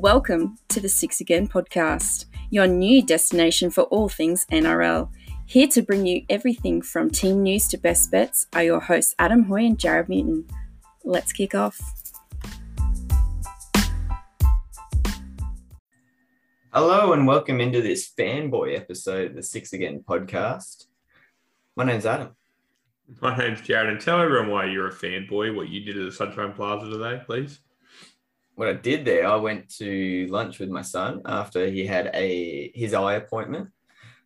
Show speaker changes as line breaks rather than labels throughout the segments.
Welcome to the Six Again podcast, your new destination for all things NRL. Here to bring you everything from team news to best bets are your hosts Adam Hoy and Jared Mewton. Let's kick off.
Hello and welcome into this fanboy episode of the Six Again podcast. My name's Adam.
My name's Jared, and tell everyone why you're a fanboy, what you did at the Sunshine Plaza today, please.
What I did there, I went to lunch with my son after he had a his eye appointment,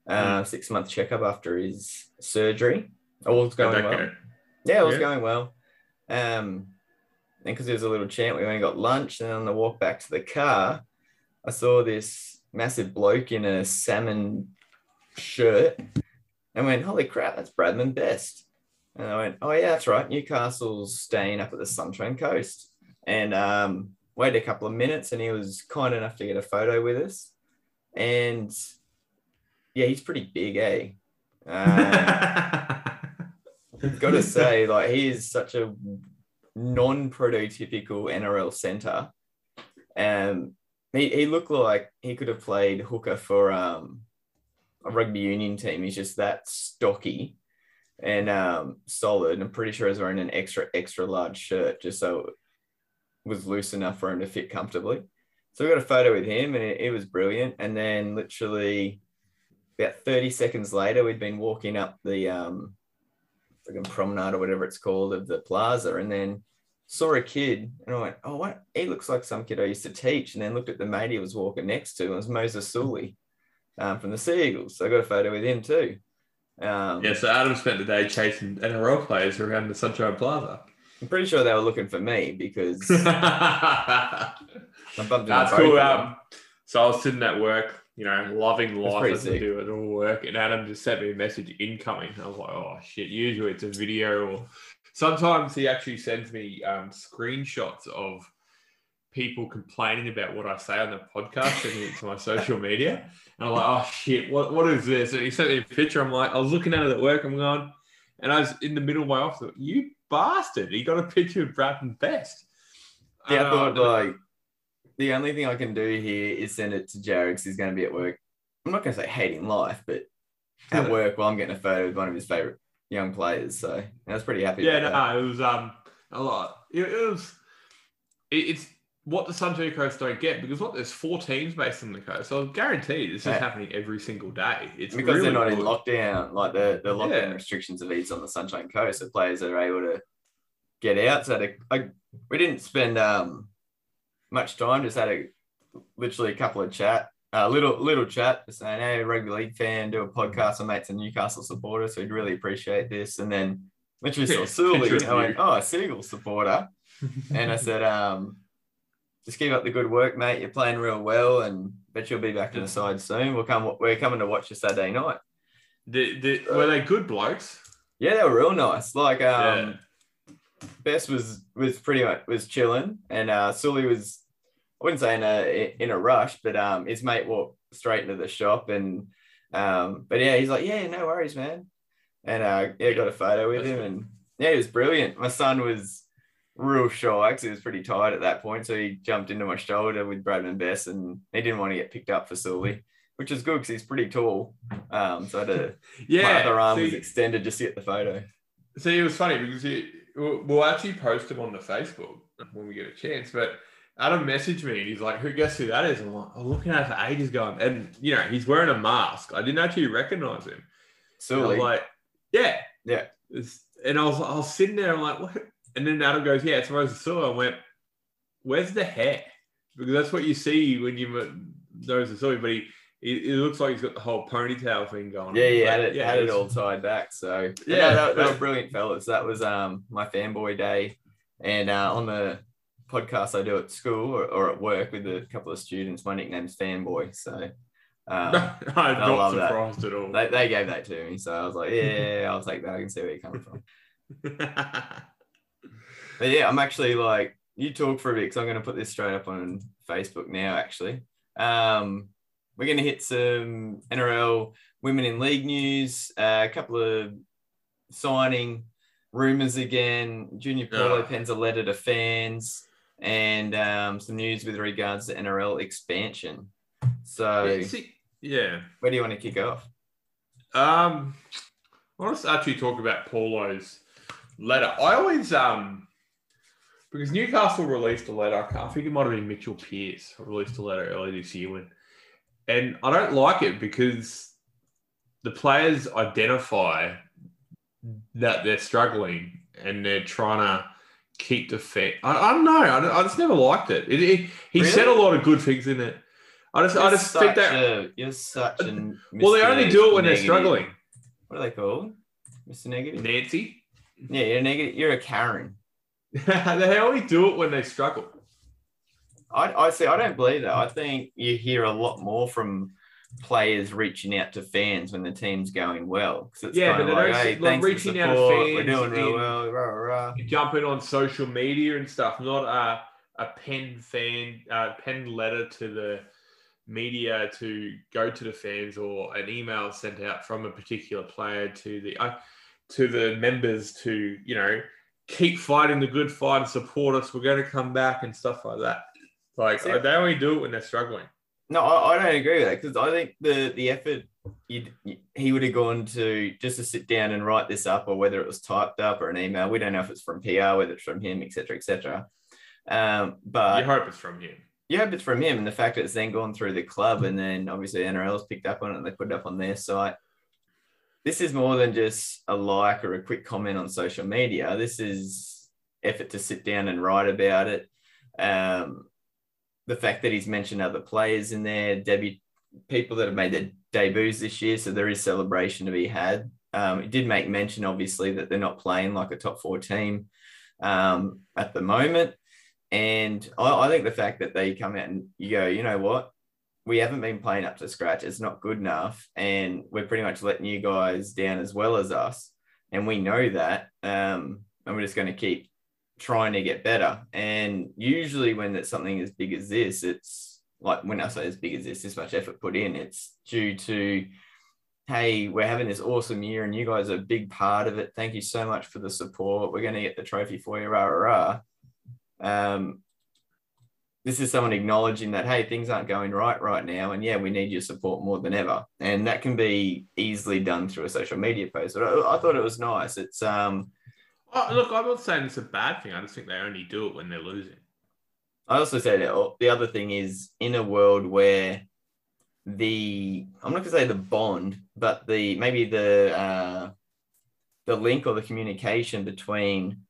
uh,
Mm.
six month checkup after his surgery. All was going well.
go?
Yeah, it was
Yeah.
going well. Um, and because there was a little chant, we went and got lunch. And on the walk back to the car, I saw this massive bloke in a salmon shirt and went, Holy crap, that's Bradman Best. And I went, Oh, yeah, that's right. Newcastle's staying up at the Sunshine Coast. And um, waited a couple of minutes and he was kind enough to get a photo with us. And yeah, he's pretty big, eh? Um, got to say, like he is such a non-prototypical NRL center. Um, he, he looked like he could have played hooker for um, a rugby union team. He's just that stocky and um, solid. I'm pretty sure he's wearing an extra extra large shirt just so was loose enough for him to fit comfortably. So we got a photo with him, and it, was brilliant. And then literally about 30 seconds later, we'd been walking up the um, friggin' promenade or whatever it's called of the plaza, and then saw a kid, and I went, "Oh, what? He looks like some kid I used to teach." And then looked at the mate he was walking next to, and it was Moses Suli um, from the Sea Eagles. So I got a photo with him too. Um,
yeah, so Adam spent the day chasing NRL players around the Sunshine Plaza.
I'm pretty sure they were looking for me because
That's
I bumped into both
cool. Um, so I was sitting at work, you know, loving life as I do it all work, and Adam just sent me a message incoming. I was like, oh shit. Usually it's a video, or sometimes he actually sends me um, screenshots of people complaining about what I say on the podcast, sending it to my social media. And I'm like, oh shit, what, what is this? And he sent me a picture. I'm like, I was looking at it at work. I'm going, and I was in the middle of my office. You bastard! He got a picture of Bradman Best.
Yeah, I thought
uh,
like the only thing I can do here is send it to Jared 'cause he's going to be at work. I'm not going to say hating life, but at work while I'm getting a photo with one of his favorite young players. So I was pretty happy.
Yeah,
about that.
no, it was um a lot. It, it was it, it's what the Sunshine Coast don't get because what there's four teams based on the coast. So I guarantee this is
Yeah.
happening every single day. It's
because
really
they're not in lockdown, like the, the lockdown
Yeah.
restrictions of ease on the Sunshine Coast, so players are able to get out. So to, I, we didn't spend um, much time, just had a literally a couple of chat, a little little chat, just saying, "Hey, rugby league fan, do a podcast with mates and Newcastle supporters. So we'd really appreciate this." And then literally saw
Suli,
I went, "Oh, a Seagull supporter," and I said, um, just keep up the good work, mate. You're playing real well, and bet you'll be back in the side soon. We'll come. We're coming to watch you Saturday night.
the, the, were they good blokes?
Yeah, they were real nice. Like, um,
Yeah.
Best was was pretty much was chilling, and uh, Suli was. I wouldn't say in a in a rush, but um, his mate walked straight into the shop, and um, but yeah, he's like, yeah, no worries, man, and uh, yeah, got a photo with
That's
him,
good.
and yeah, he was brilliant. My son was real shy because he was pretty tired at that point, so he jumped into my shoulder with Bradman and Bess, and he didn't want to get picked up for Suli, which is good because he's pretty tall. Um, so I had to,
Yeah.
my other arm was extended just to get the photo.
see, it was funny because it, we'll actually post him on the Facebook when we get a chance. But Adam messaged me and he's like, "Who guess who that is?" I'm like, "I'm looking at it for ages, going." And you know, he's wearing a mask. I didn't actually recognize him. So like, yeah,
Yeah.
It's, and I was, I was sitting there. I'm like, what? And then Adam goes, yeah, it's Sula. I went, where's the hair? Because that's what you see when you Sula. But he, it, looks like he's got the whole ponytail thing going.
Yeah,
on.
yeah, had it, had it all tied back. So
Yeah,
yeah, that, that was brilliant, fellas. That was um my fanboy day, and uh, on the podcast I do at school or, or at work with a couple of students, my nickname's fanboy. So um,
I'm
I
not
love that.
surprised at all.
they, they gave that to me, so I was like, yeah, I'll take that. I can see where you're coming from. But yeah, I'm actually like, you talk for a bit because I'm going to put this straight up on Facebook now, actually. Um, we're going to hit some NRL women in league news, uh, a couple of signing rumors again. Junior Paulo
Ah.
pens a letter to fans. and um, some news with regards to NRL expansion. So,
Yeah, see- yeah.
where do you want to kick off?
Um, I want to actually talk about Paulo's letter. I always um because Newcastle released a letter. I think it might have been Mitchell Pearce released a letter earlier this year when, and I don't like it because the players identify that they're struggling and they're trying to keep the fit. I, I don't know. I, I just never liked it. it, it he
Really?
said a lot of good things in it. I just I
You're
just think that.
a- you're such a
well, they only do it when they're struggling.
What are they called? Mr. Negative.
Nancy.
Yeah, you're negative. You're a Karen.
they only do it when they struggle.
I, I see. I don't believe that. I think you hear a lot more from players reaching out to fans when the team's going well. it's
Yeah, but they
like,
don't
hey,
like, reaching out to
support. We're
fans
doing real well. Rah, rah, rah.
Jumping on social media and stuff, not a a pen fan, uh, pen letter to the media to go to the fans or an email sent out from a particular player to the uh, to the members to you know keep fighting the good fight and support us. We're going to come back and stuff like that. Like they only do it when they're struggling.
No, I, I don't agree with that because I think the the effort he would have gone to just to sit down and write this up, or whether it was typed up or an email. We don't know if it's from PR, whether it's from him, etc., etc. Um, but
you hope it's from him.
Yeah, hope it's from him, and the fact that it's then gone through the club, and then obviously NRL's picked up on it, and they put it up on their site. This is more than just a like or a quick comment on social media. This is effort to sit down and write about it. Um, the fact that he's mentioned other players in there, debut people that have made their debuts this year, so there is celebration to be had. Um, it did make mention, obviously, that they're not playing like a top four team um, at the moment. And I, I think the fact that they come out and you go, you know what, we haven't been playing up to scratch. It's not good enough, and we're pretty much letting you guys down as well as us, and we know that. Um, and we're just going to keep trying to get better. And usually, when it's something as big as this, it's like when I say as big as this, this much effort put in, it's due to hey, we're having this awesome year and you guys are a big part of it. Thank you so much for the support. We're going to get the trophy for you, rah, rah, rah. Um, this is someone acknowledging that, hey, things aren't going right right now. And yeah, we need your support more than ever. And that can be easily done through a social media post. But I, I thought it was nice. It's, um,
Oh, look, I'm not saying it's a bad thing. I just think they only do it when they're losing.
I also said that the other thing is in a world where the I'm not gonna say the bond, but the maybe the uh, the link or the communication between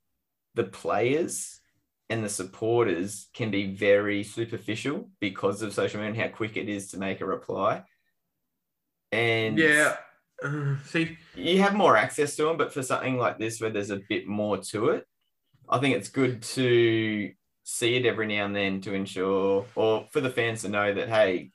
the players and the supporters can be very superficial because of social media and how quick it is to make a reply. And
Yeah. Uh, see,
you have more access to them, but for something like this where there's a bit more to it, I think it's good to see it every now and then to ensure, or for the fans to know that hey,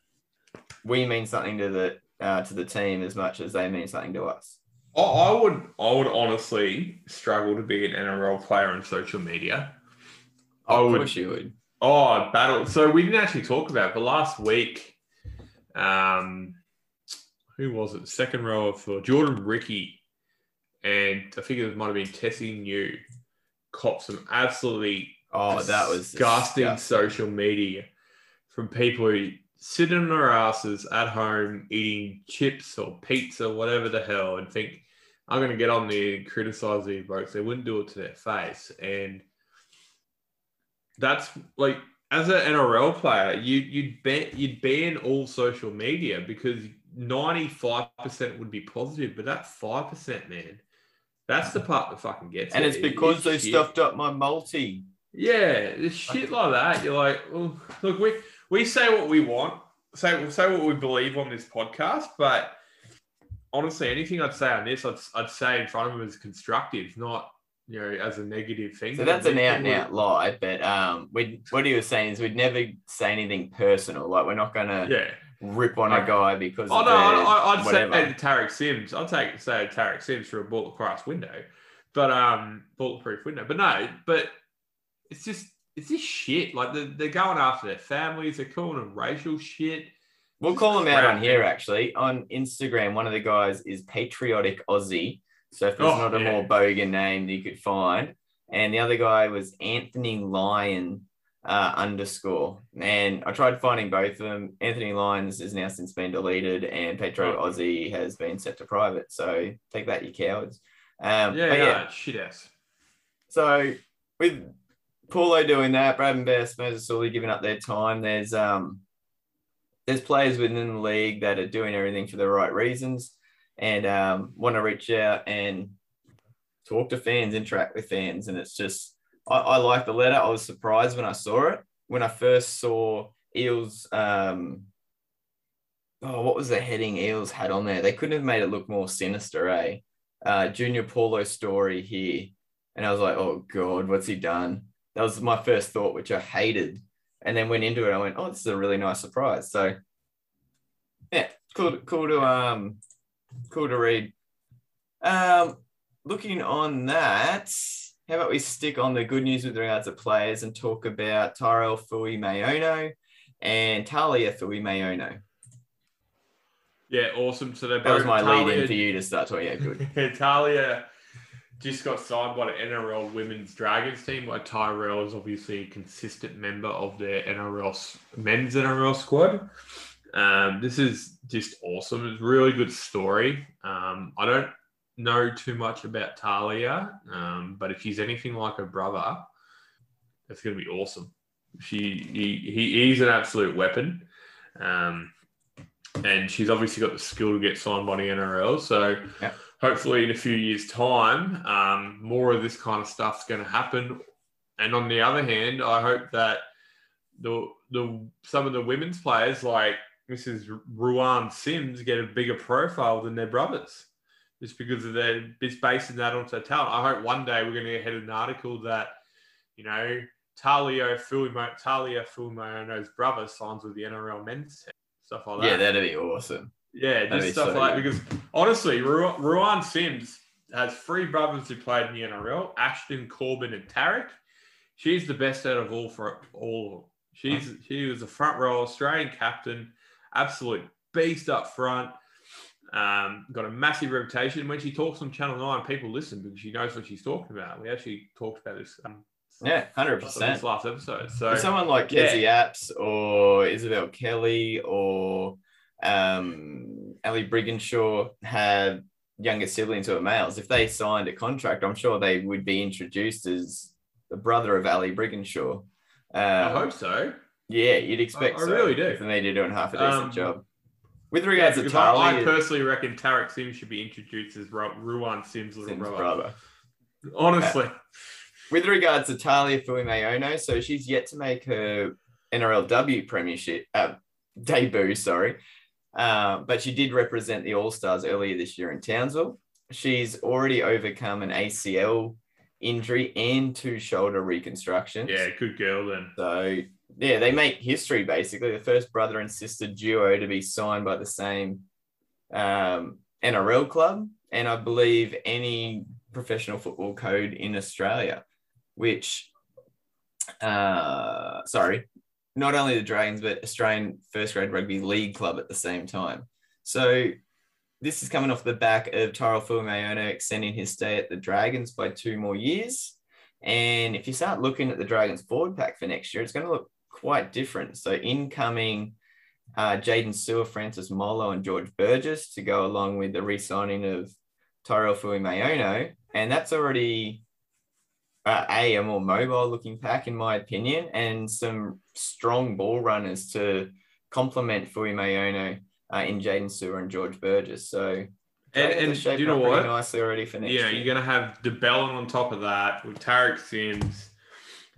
we mean something to the uh, to the team as much as they mean something to us.
I, I would, I would honestly struggle to be an NRL player on social media. I
of
would-
course you would.
Oh, battle. So we didn't actually talk about it, but last week, um, who was it? Second row for Jordan Riki, and I think it might have been Tesi Niu, caught some absolutely
Oh, that was
disgusting
disgusting.
social media from people who sit on their asses at home eating chips or pizza, whatever the hell, and think I'm going to get on there and criticize these blokes. They wouldn't do it to their face, and that's like as an NRL player, you you'd ban you'd ban all social media because 95 percent would be positive, but that five percent, man. That's the part that fucking gets
And
it.
it's because
it's
they
shit.
stuffed up my multi.
Yeah, it's shit like that. You're like, oh, look, we we say what we want, say say what we believe on this podcast, but honestly, anything I'd say on this, I'd, I'd say in front of them is constructive, not you know as a negative thing.
So that's an out and out lie. But um, we what he was saying is we'd never say anything personal. Like we're not gonna
Yeah.
rip on a guy because
Oh no,
their
I, I'd
whatever.
say Tariq Sims. I'd take say Tariq Sims for a bullet glass window, but um, bulletproof window. But no, but it's just it's just shit. Like they're, they're going after their families. They're calling them racial shit.
We'll call them out on here actually. On Instagram, one of the guys is Patriotic Aussie. So if there's
Oh,
not a
yeah.
more bogan name that you could find. And the other guy was Anthony Lyon uh, underscore. And I tried finding both of them. Anthony Lyons is now since been deleted, and Petro
Oh.
Aussie has been set to private. So take that, you cowards. Um,
Yeah, yeah, shit ass.
so with Paulo doing that, Brad and Best, Moses Suli giving up their time, there's um there's players within the league that are doing everything for the right reasons and um, want to reach out and talk to fans, interact with fans. And it's just I, I like the letter. I was surprised when I saw it. When I first saw Eels um oh what was the heading Eels had on there? They couldn't have made it look more sinister, eh? Uh, Junior Paulo story here. And I was like, oh God, what's he done? That was my first thought, which I hated. And then went into it, I went, oh, this is a really nice surprise. So yeah, cool, cool to um cool to read. Um looking on that, how about we stick on the good news with regards to players and talk about Tyrell Fuimaono and Tahlia Fui Mayono.
Yeah, awesome. So
That was my lead in for you to start talking about good.
Tahlia just got signed by the NRL Women's Dragons team. Like Tyrell is obviously a consistent member of their NRL men's NRL squad. Um, this is just awesome. It's a really good story. Um, I don't know too much about Tahlia, um, but if she's anything like her brother, it's going to be awesome. She he, he he's an absolute weapon. Um, and she's obviously got the skill to get signed by the NRL. So
Yeah.
hopefully in a few years' time, um, more of this kind of stuff's going to happen. And on the other hand, I hope that the the some of the women's players like Mrs. Ruan Sims get a bigger profile than their brothers, just because of their just basing that on their talent. I hope one day we're going to get ahead of an article that you know Tahlia Fulmo, Tahlia Fulmo's brother signs with the NRL men's team, stuff like that.
Yeah, that'd be awesome.
Yeah,
That'd
just stuff
so
like that.
good.
Because honestly, Ru- Ruan Sims has three brothers who played in the NRL: Ashton, Korbin, and Tariq. She's the best out of all for all. of them. She's she was a front row Australian captain, absolute beast up front. Um, got a massive reputation. When she talks on Channel Nine, people listen because she knows what she's talking about. We actually talked about this. Um,
Yeah, hundred percent.
last episode. So
If someone like
yeah.
Kezie Apps or Isabelle Kelly or um, Ali Brigginshaw had younger siblings who are males, if they signed a contract, I'm sure they would be introduced as the brother of Ali Brigginshaw.
I
Um,
hope so.
Yeah, you'd expect
I- I
so,
really do.
If they're doing half a decent
Um,
job. With
Yeah,
regards to
because I, I personally reckon Tariq Sims should be introduced as Ru- Ruan Sims' little
Sim's
brother.
brother.
Honestly,
With regards to Tahlia Fuimaono, so she's yet to make her NRLW premiership uh, debut, sorry. Uh, but she did represent the All Stars earlier this year in Townsville. She's already overcome an ACL injury and two shoulder reconstructions.
yeah, good girl then.
So yeah, they make history basically. The first brother and sister duo to be signed by the same um, NRL club, and I believe any professional football code in Australia, which, uh, sorry, not only the Dragons but Australian first grade rugby league club at the same time. So this is coming off the back of Tyrell Fuimaono extending his stay at the Dragons by two more years. And if you start looking at the Dragons forward pack for next year, it's going to look quite different. So incoming uh, Jaydn Su'A, Francis Molo, and George Burgess to go along with the re-signing of Tyrell Fuimaono. And that's already uh, a, a more mobile looking pack, in my opinion, and some strong ball runners to complement Fuimaono uh, in Jaydn Su'A and George Burgess. So
And, and you know what?
Nicely already for next
know,
year.
you're going to have de Belin on top of that with Tariq Sims,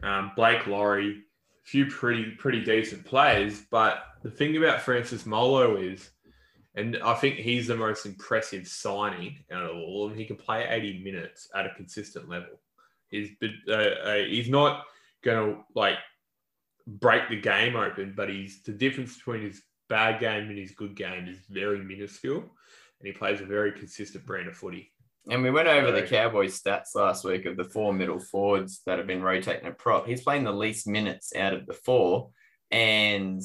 um, Blake Lawrie, few pretty pretty decent players. But the thing about Francis Molo is, and I think he's the most impressive signing out of all of them. He can play 80 minutes at a consistent level. He's uh, uh, he's not going to like break the game open, but he's the difference between his bad game and his good game is very minuscule, and he plays a very consistent brand of footy.
And we went over the. Cowboys stats last week of the four middle forwards that have been rotating at prop. He's playing the least minutes out of the four and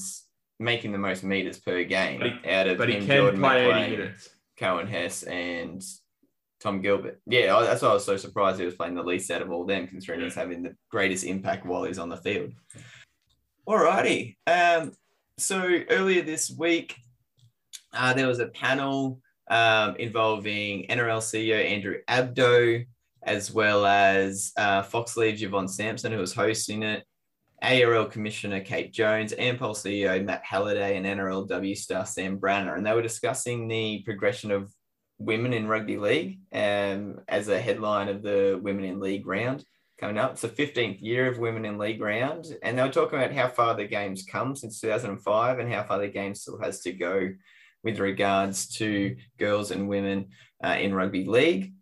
making the most meters per game
he-
out of
But he can
Jordan
play
McLean,
80 minutes.
Coen Hess, and Tom Gilbert. Yeah, I- that's why I was so surprised he was playing the least out of all them, considering he's having the greatest impact while he's on the field. Alrighty. Um, so earlier this week, uh, there was a panel um, involving NRL CEO Andrew Abdo, as well as uh, Fox lead Yvonne Sampson, who was hosting it, ARL Commissioner Kate Jones, Ampol CEO Matt Halliday, and NRLW star Sam Bremner. And they were discussing the progression of women in rugby league um, as a headline of the Women in League round coming up. It's the 15th year of Women in League round. And they were talking about how far the game's come since 2005 and how far the game still has to go with regards to girls and women uh, in rugby league.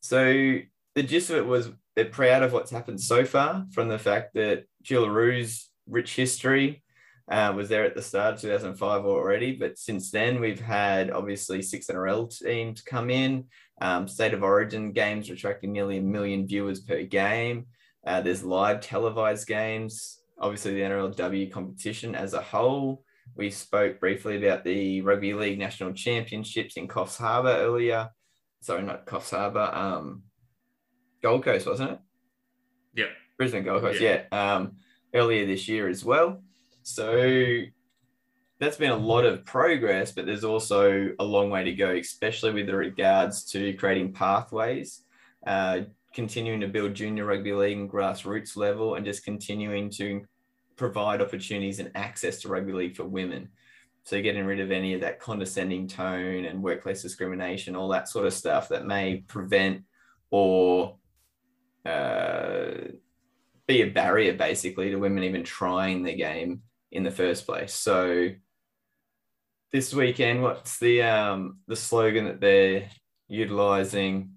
So the gist of it was they're proud of what's happened so far from the fact that Jillaroos' rich history uh, was there at the start of 2005 already. But since then, we've had obviously six NRL teams come in, um, state of origin games attracting nearly a million viewers per game. Uh, there's live televised games, obviously the NRLW competition as a whole. We spoke briefly about the Rugby League National Championships in Coffs Harbour earlier. Sorry, not Coffs Harbour. Um, Gold Coast, wasn't it?
Yeah.
Brisbane Gold Coast, yeah. yeah. Um, earlier this year as well. So that's been a lot of progress, but there's also a long way to go, especially with regards to creating pathways, uh, continuing to build junior rugby league and grassroots level, and just continuing to provide opportunities and access to rugby league for women. So getting rid of any of that condescending tone and workplace discrimination, all that sort of stuff that may prevent or uh, be a barrier basically to women even trying the game in the first place. So this weekend, what's the um, the slogan that they're utilizing?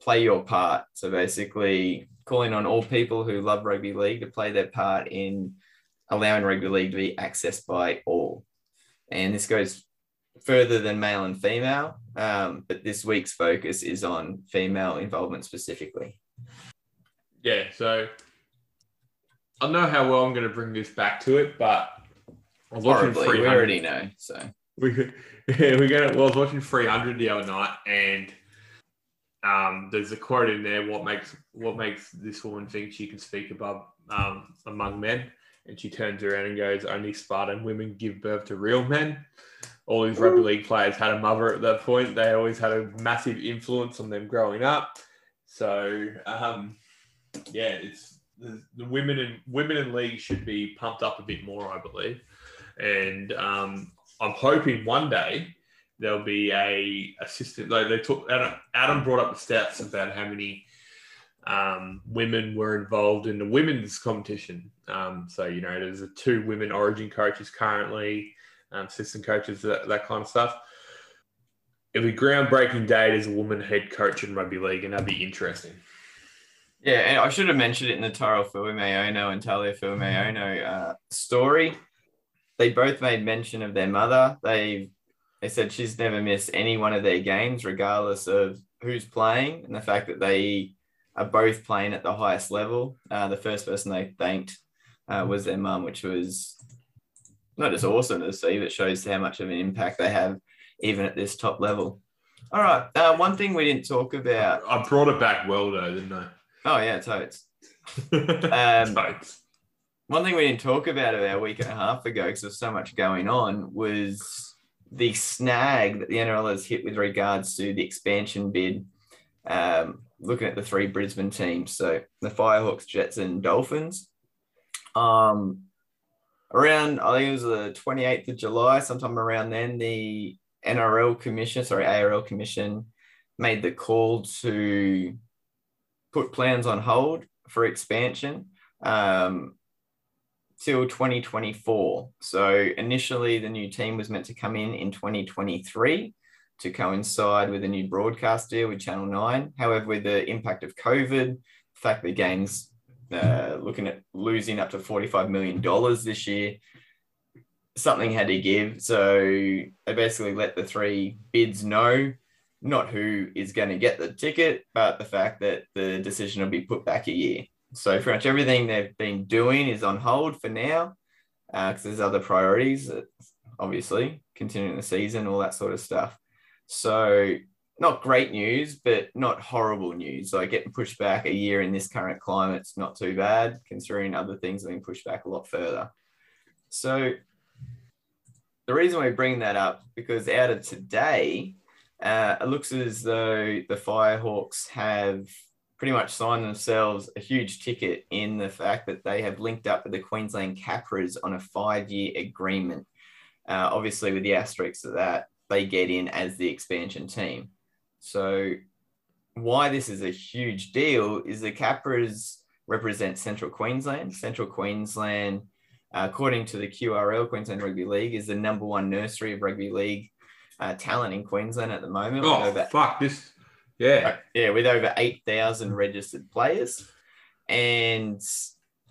Play your part. So basically, calling on all people who love rugby league to play their part in allowing rugby league to be accessed by all. And this goes further than male and female, um, but this week's focus is on female involvement specifically.
Yeah, so I don't know how well I'm going to bring this back to it, but
I was watching Horribly, we already know. So
we yeah, we're gonna. Well, I was watching 300 the other night, and um, there's a quote in there. What makes what makes this woman think she can speak above um, among men? And she turns around and goes, "Only Spartan women give birth to real men." All these rugby league players had a mother at that point. They always had a massive influence on them growing up. So um, yeah, it's the, the women in women in league should be pumped up a bit more, I believe and um, I'm hoping one day there'll be a assistant. Like they took Adam brought up the stats about how many um, women were involved in the women's competition. Um, so you know, there's a two women Origin coaches currently, um, assistant coaches, that, that kind of stuff. It'll be groundbreaking day as a woman head coach in rugby league, and that'd be interesting.
Yeah, and I should have mentioned it in the Taro Fuimaono and Tahlia Fuimaono uh, story they both made mention of their mother. They they said she's never missed any one of their games, regardless of who's playing, and the fact that they are both playing at the highest level. Uh, the first person they thanked uh, was their mum, which was not just awesome to see, but shows how much of an impact they have even at this top level. All right, uh, one thing we didn't talk about.
I brought it back well though, didn't I?
Oh yeah, totes. um, totes one thing we didn't talk about about a week and a half ago because there's so much going on was the snag that the NRL has hit with regards to the expansion bid. Um, looking at the three Brisbane teams, so the Firehawks, Jets, and Dolphins. Um, around I think it was the 28th of July, sometime around then, the NRL Commission, sorry, ARL Commission, made the call to put plans on hold for expansion. Um, till 2024. So initially, the new team was meant to come in in 2023 to coincide with a new broadcast deal with Channel 9. However, with the impact of COVID, the fact that games uh, looking at losing up to $45 million this year, something had to give. So they basically let the three bids know not who is going to get the ticket, but the fact that the decision will be put back a year. So pretty much everything they've been doing is on hold for now because uh, there's other priorities, obviously, continuing the season, all that sort of stuff. So not great news, but not horrible news. Like getting pushed back a year in this current climate, it's not too bad, considering other things have been pushed back a lot further. So the reason we bring that up because out of today, uh, it looks as though the Firehawks have pretty much signed themselves a huge ticket in the fact that they have linked up with the Queensland Capras on a five-year agreement. Uh, obviously, with the asterisks of that, they get in as the expansion team. So, why this is a huge deal is the Capras represent Central Queensland. Central Queensland, uh, according to the QRL, Queensland Rugby League, is the number one nursery of rugby league uh, talent in Queensland at the moment.
Oh, over, fuck this. Yeah.
Yeah, with over 8,000 registered players. And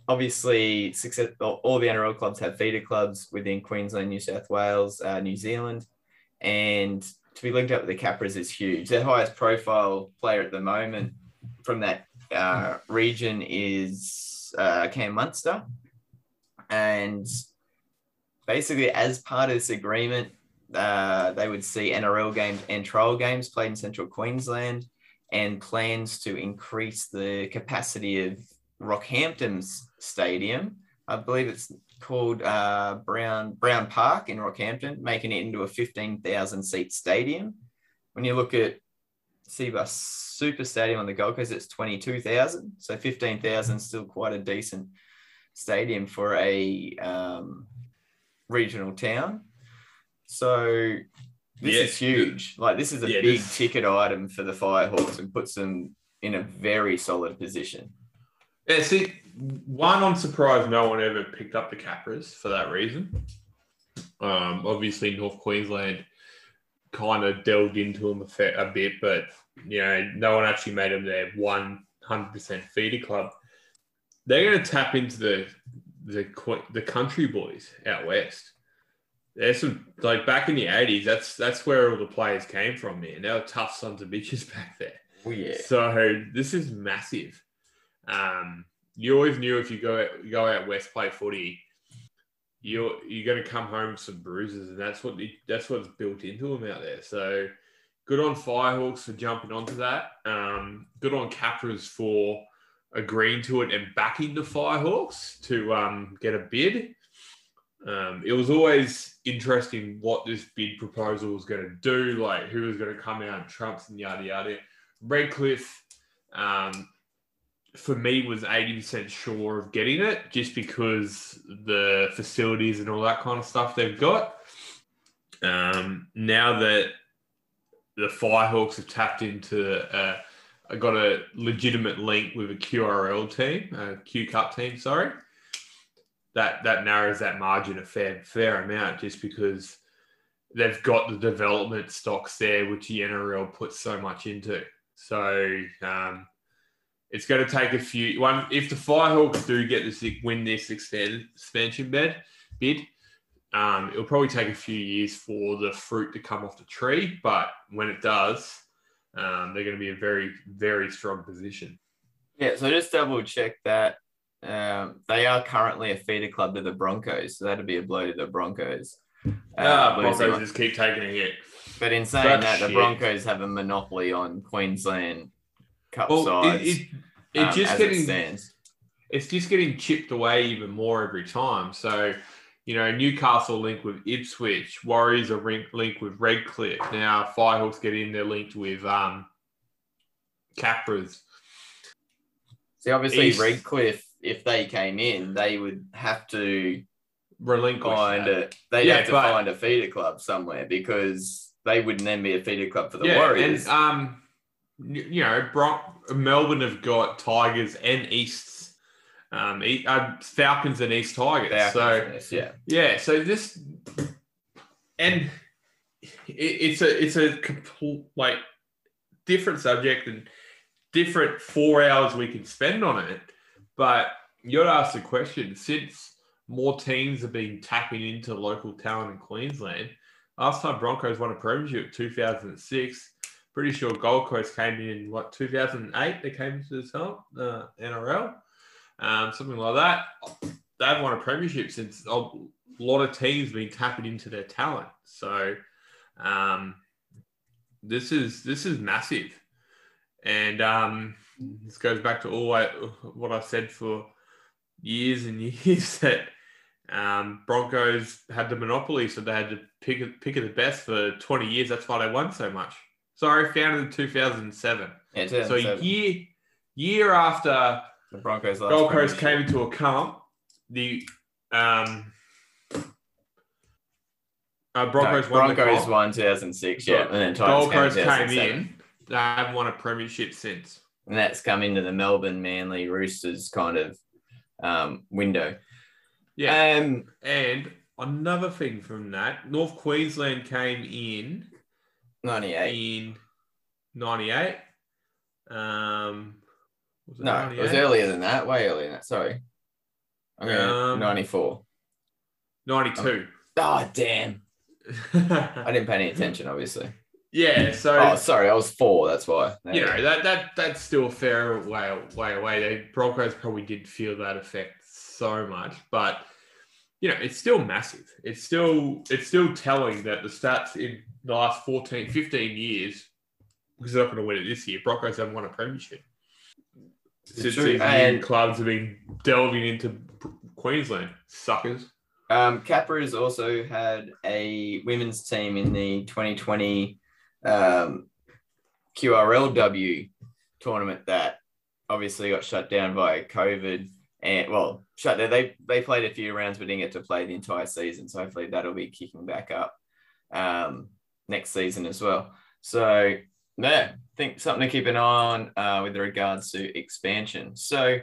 obviously, success, all the NRL clubs have feeder clubs within Queensland, New South Wales, uh, New Zealand. And to be linked up with the Capras is huge. Their highest profile player at the moment from that uh, region is uh, Cam Munster. And basically, as part of this agreement, uh, they would see NRL games and trial games played in Central Queensland and plans to increase the capacity of Rockhampton's stadium. I believe it's called uh, Brown Browne Park in Rockhampton, making it into a 15,000 seat stadium. When you look at Cbus Super Stadium on the Gold Coast, it's 22,000. So 15,000 still quite a decent stadium for a um, regional town. So this yeah. is huge. Like this is a yeah, big this... ticket item for the Firehawks and puts them in a very solid position.
Yeah, see, one, I'm surprised no one ever picked up the Capras for that reason. Um, obviously, North Queensland kind of delved into them a, fair, a bit, but you know, no one actually made them their 100% feeder club. They're going to tap into the the the country boys out west there's some like back in the eighties. That's that's where all the players came from, man. They were tough sons of bitches back there.
Oh yeah.
So this is massive. Um, you always knew if you go go out west play footy, you're you're going to come home with some bruises, and that's what that's what's built into them out there. So good on Firehawks for jumping onto that. Um, good on Capras for agreeing to it and backing the Firehawks to um, get a bid. Um, it was always interesting what this bid proposal was going to do, like who was going to come out, Trumps and yada yada. Redcliffe, um, for me, was 80% sure of getting it just because the facilities and all that kind of stuff they've got. Um, now that the Firehawks have tapped into, uh, got a legitimate link with a QRL team, a Q Cup team, sorry that that narrows that margin a fair fair amount just because they've got the development stocks there, which the NRL puts so much into. So um, it's going to take a few. One, if the Firehawks do get this win this expansion bed bid, um, it'll probably take a few years for the fruit to come off the tree. But when it does, um, they're going to be a very very strong position.
Yeah. So just double check that um, they are currently a feeder club to the Broncos, so that'd be a blow to the Broncos.
Uh, Broncos just keep taking a hit.
But in saying that, shit. the Broncos have a monopoly on Queensland Cup well, sides. It, it, it um, just getting it
it's just getting chipped away even more every time. So, you know, Newcastle linked with Ipswich, Warriors are linked with Redcliffe. Now, Firehawks get in, they're linked with um, Capras.
See, obviously, East, Redcliffe if they came in, they would have to
relinquish
find a they'd yeah, have to but, find a feeder club somewhere because they wouldn't then be a feeder club for the yeah, Warriors.
And um, you know, Bron- Melbourne have got Tigers and Easts, um, uh, Falcons and East Tigers. Falcons so
yeah,
yeah. So this and it, it's a it's a complete like different subject and different four hours we can spend on it. But you got to ask the question since more teams have been tapping into local talent in Queensland. Last time Broncos won a premiership, 2006. Pretty sure Gold Coast came in what 2008. They came into the uh, NRL, um, something like that. They've won a premiership since a lot of teams have been tapping into their talent. So, um, this is this is massive, and um, this goes back to all I, what I've said for years and years that um, Broncos had the monopoly, so they had to pick pick of the best for 20 years. That's why they won so much. Sorry, founded in 2007.
Yeah,
So
2007.
year year after
the Broncos
Gold Coast came into account, the um, uh, Broncos
No,
won the
Broncos
comp.
won 2006,
So
yeah, and then
Gold Coast
came
came
2007.
in. They haven't won a premiership since.
And that's come into the Melbourne Manly Roosters kind of um, window.
Yeah.
Um,
And another thing from that, North Queensland came in
98.
in 98. Um, was it
No, it was earlier than that. Way earlier than that. Sorry. I'm going
Um,
94.
92.
Oh, damn. I didn't pay any attention, obviously.
Yeah, so
Oh, sorry. I was four. That's why. There
you know that that that's still a fair way way away. The Broncos probably did feel that effect so much, but you know it's still massive. It's still it's still telling that the stats in the last 14, 15 years, because they're not going to win it this year. Broncos haven't won a premiership since these
and-
clubs have been delving into Queensland. Suckers.
Um, Capra has also had a women's team in the 2020 um, QRLW tournament that obviously got shut down by COVID. And well, shut down. They they played a few rounds, but didn't get to play the entire season. So hopefully that'll be kicking back up um, next season as well. So yeah, I think something to keep an eye on uh, with regards to expansion. So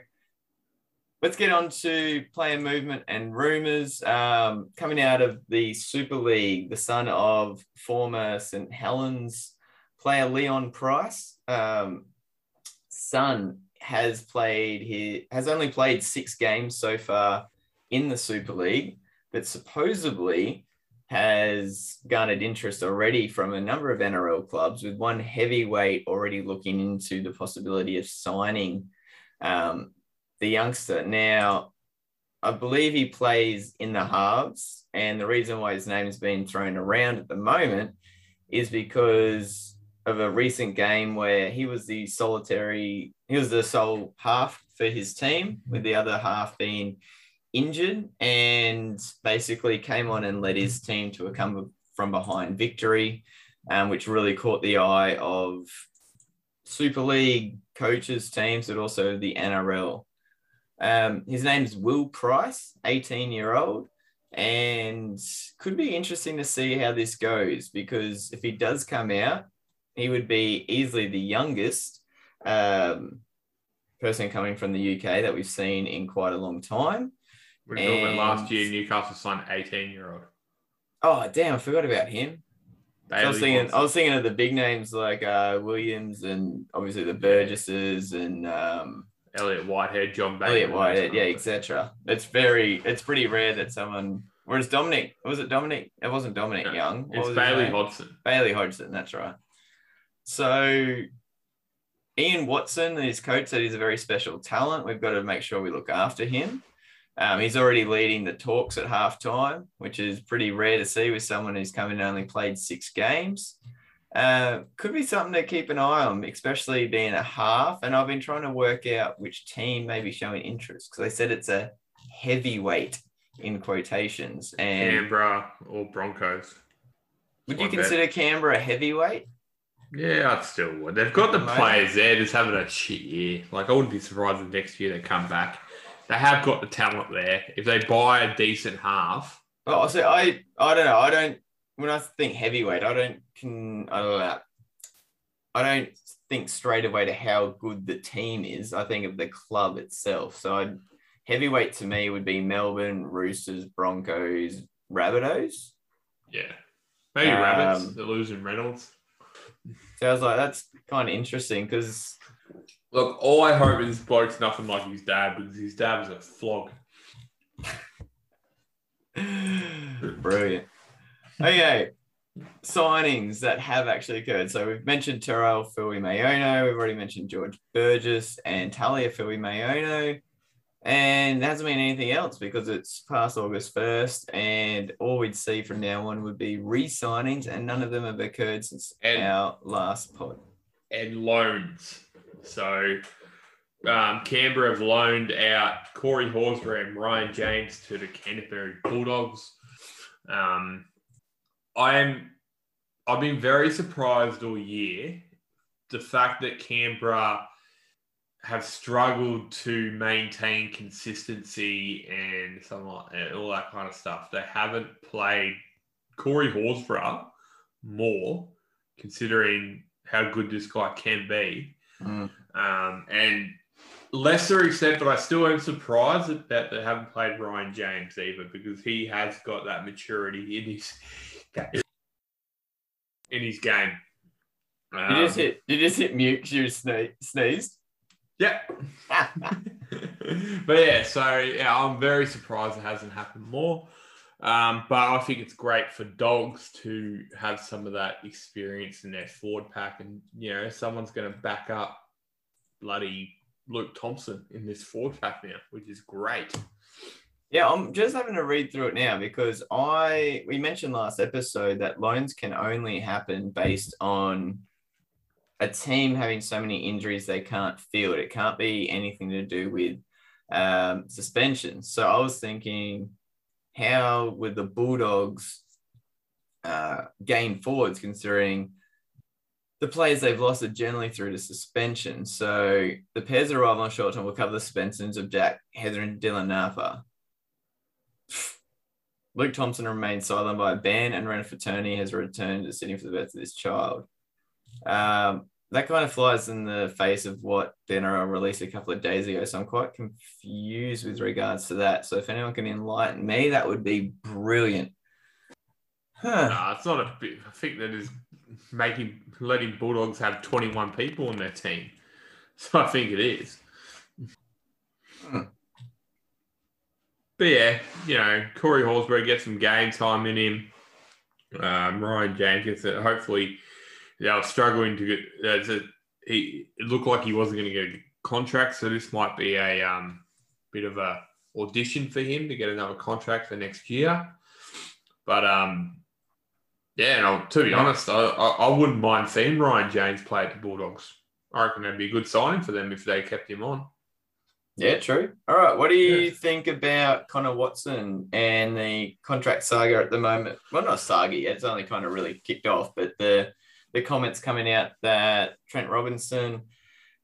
let's get on to player movement and rumors um, coming out of the Super League. The son of former St Helens player Leon Pryce, um, son has played he has only played six games so far in the Super League, but supposedly has garnered interest already from a number of NRL clubs, with one heavyweight already looking into the possibility of signing um, the youngster. Now, I believe he plays in the halves, and the reason why his name is being thrown around at the moment is because of a recent game where he was the solitary, he was the sole half for his team, with the other half being injured, and basically came on and led his team to a come from behind victory, um, which really caught the eye of Super League coaches, teams, but also the NRL. Um, his name's Will Pryce, 18 year old, and could be interesting to see how this goes because if he does come out, he would be easily the youngest um, person coming from the UK that we've seen in quite a long time.
When last year, Newcastle signed 18 year old.
Oh, damn, I forgot about him. So I was thinking, I was thinking of the big names like uh, Williams and obviously the Burgesses and um,
Elliott Whitehead, John Bateman.
Elliott Whitehead, yeah, etc. It's very, it's pretty rare that someone. Whereas Dominic, was it Dominic? It wasn't Dominic
No,
Young. What
It's
was
Bailey? Hodgson.
Bailey Hodgson, that's right. So Ian Watson, his coach, said he's a very special talent. We've got to make sure we look after him. Um, he's already leading the talks at halftime, which is pretty rare to see with someone who's come in and only played six games. Uh, could be something to keep an eye on, especially being a half. And I've been trying to work out which team may be showing interest because they said it's a heavyweight in quotations. And
Canberra or Broncos.
would you
One bet.
consider Canberra a heavyweight?
Yeah, I'd still would. They've got the players there, just having a shit year. Like I wouldn't be surprised if next year they come back. They have got the talent there. If they buy a decent half,
Oh, so I I don't know. I don't when I think heavyweight, I don't can I don't know. I don't think straight away to how good the team is. I think of the club itself. So I'd, heavyweight to me would be Melbourne, Roosters, Broncos, Rabbitohs.
yeah, maybe
Um,
Rabbits. They're losing Reynolds.
So I was like, that's kind of interesting because
Look, all I hope is this bloke's nothing like his dad because his dad was a flog.
Brilliant. Okay. Signings that have actually occurred. So we've mentioned Tyrell Fuimaono. We've already mentioned George Burgess and Tahlia Fuimaono. And there hasn't been anything else because it's past August 1st, and all we'd see from now on would be re signings, and none of them have occurred since
And-
our last pod.
and loans. So um, Canberra have loaned out Corey Horsburgh and Ryan James to the Canterbury Bulldogs. Um, I am. I've been very surprised all year the fact that Canberra have struggled to maintain consistency and some and all that kind of stuff. They haven't played Corey Horsburgh more, considering how good this guy can be.
Mm.
Um, and lesser extent, but I still am surprised that, that they haven't played Ryan James either because he has got that maturity in his in his game.
You
Um,
just hit, you just hit mute you sne- sneezed.
yeah. but yeah, so yeah, I'm very surprised it hasn't happened more. Um, but I think it's great for dogs to have some of that experience in their forward pack, and you know, someone's going to back up bloody Luke Thompson in this forward pack now, which is great.
Yeah, I'm just having to read through it now because I we mentioned last episode that loans can only happen based on a team having so many injuries they can't field. It can't be anything to do with um, suspension. So I was thinking, how would the Bulldogs uh, gain forwards considering the players they've lost are generally through to suspension? So the pairs arrive on short term will cover the suspensions of Jack Heather and Dylan Napa. Luke Thompson remains sidelined by a ban, and Renner Fraterni has returned to Sydney for the birth of this child. Um, that kind of flies in the face of what the NRL released a couple of days ago. So I'm quite confused with regards to that. So if anyone can enlighten me, that would be brilliant. Huh.
Nah, it's not a bit. I think that is making letting Bulldogs have 21 people on their team. So I think it is.
Hmm.
But yeah, you know, Corey Horsburgh gets some game time in him. Um, Ryan James gets it. Hopefully, they were struggling to get. That's a, he it looked like he wasn't going to get a contract, so this might be a um, bit of a audition for him to get another contract for next year. But um, yeah, and I'll, to be honest, I, I, I wouldn't mind seeing Ryan James play at the Bulldogs. I reckon that'd be a good signing for them if they kept him on.
Yeah, true. All right. What do you
Yeah.
think about Connor Watson and the contract saga at the moment? Well, not saga yet. It's only kind of really kicked off, but the the comments coming out that Trent Robinson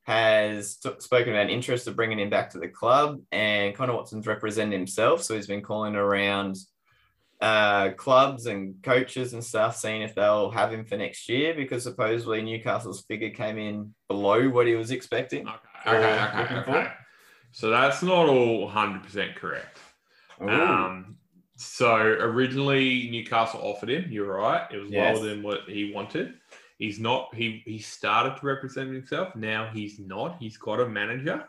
has t- spoken about interest of bringing him back to the club, and Connor Watson's represented himself, so he's been calling around uh, clubs and coaches and stuff, seeing if they'll have him for next year, because supposedly Newcastle's figure came in below what he was expecting.
Okay, okay, okay, okay. So that's not all 100% correct.
Ooh.
Um, so originally Newcastle offered him. You're right. It was
Yes.
lower than what he wanted. He's not. He he started to represent himself. Now he's not. He's got a manager.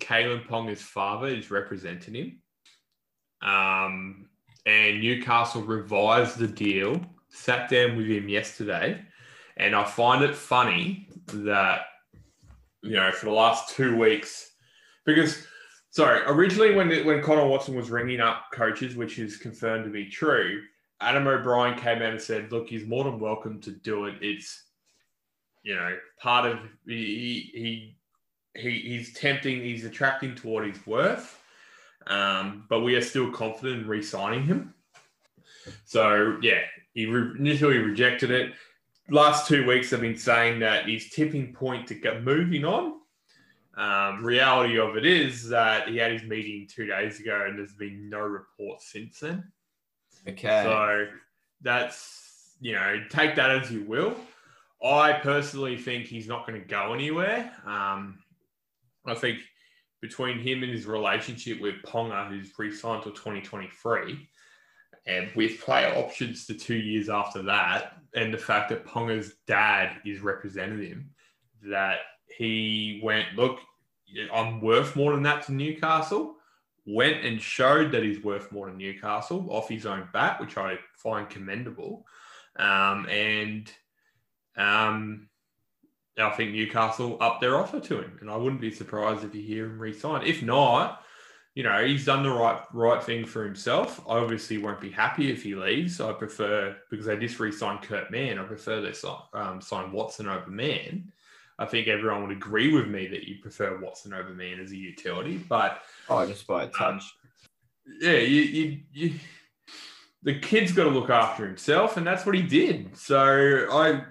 Kalyn Ponga's father is representing him. Um, and Newcastle revised the deal. Sat down with him yesterday, and I find it funny that you know for the last two weeks because sorry, originally when when Connor Watson was ringing up coaches, which is confirmed to be true, Adam O'Brien came out and said, "Look, he's more than welcome to do it. It's you know part of he he, he he's tempting, he's attracting to what he's worth, um, but we are still confident in re-signing him. So yeah, he re- initially rejected it. Last two weeks, I've been saying that his tipping point to get moving on um, reality of it is that he had his meeting two days ago and there's been no report since then.
Okay.
So that's, you know, take that as you will. I personally think he's not going to go anywhere. Um, I think between him and his relationship with Ponga, who's re signed till 2023, and with player options to two years after that, and the fact that Ponga's dad is representing him, that he went, look, I'm worth more than that to Newcastle. Went and showed that he's worth more than Newcastle off his own bat, which I find commendable. Um, and um, I think Newcastle up their offer to him, and I wouldn't be surprised if you hear him re-sign. If not, you know, he's done the right right thing for himself. I obviously won't be happy if he leaves. I prefer because they just re-signed Kurt Mann. I prefer they sign, um, sign Watson over Mann. I think everyone would agree with me that you prefer Watson over Mann as a utility, but
Oh, just by a touch.
yeah, you, you, you the kid's got to look after himself, and that's what he did. So I,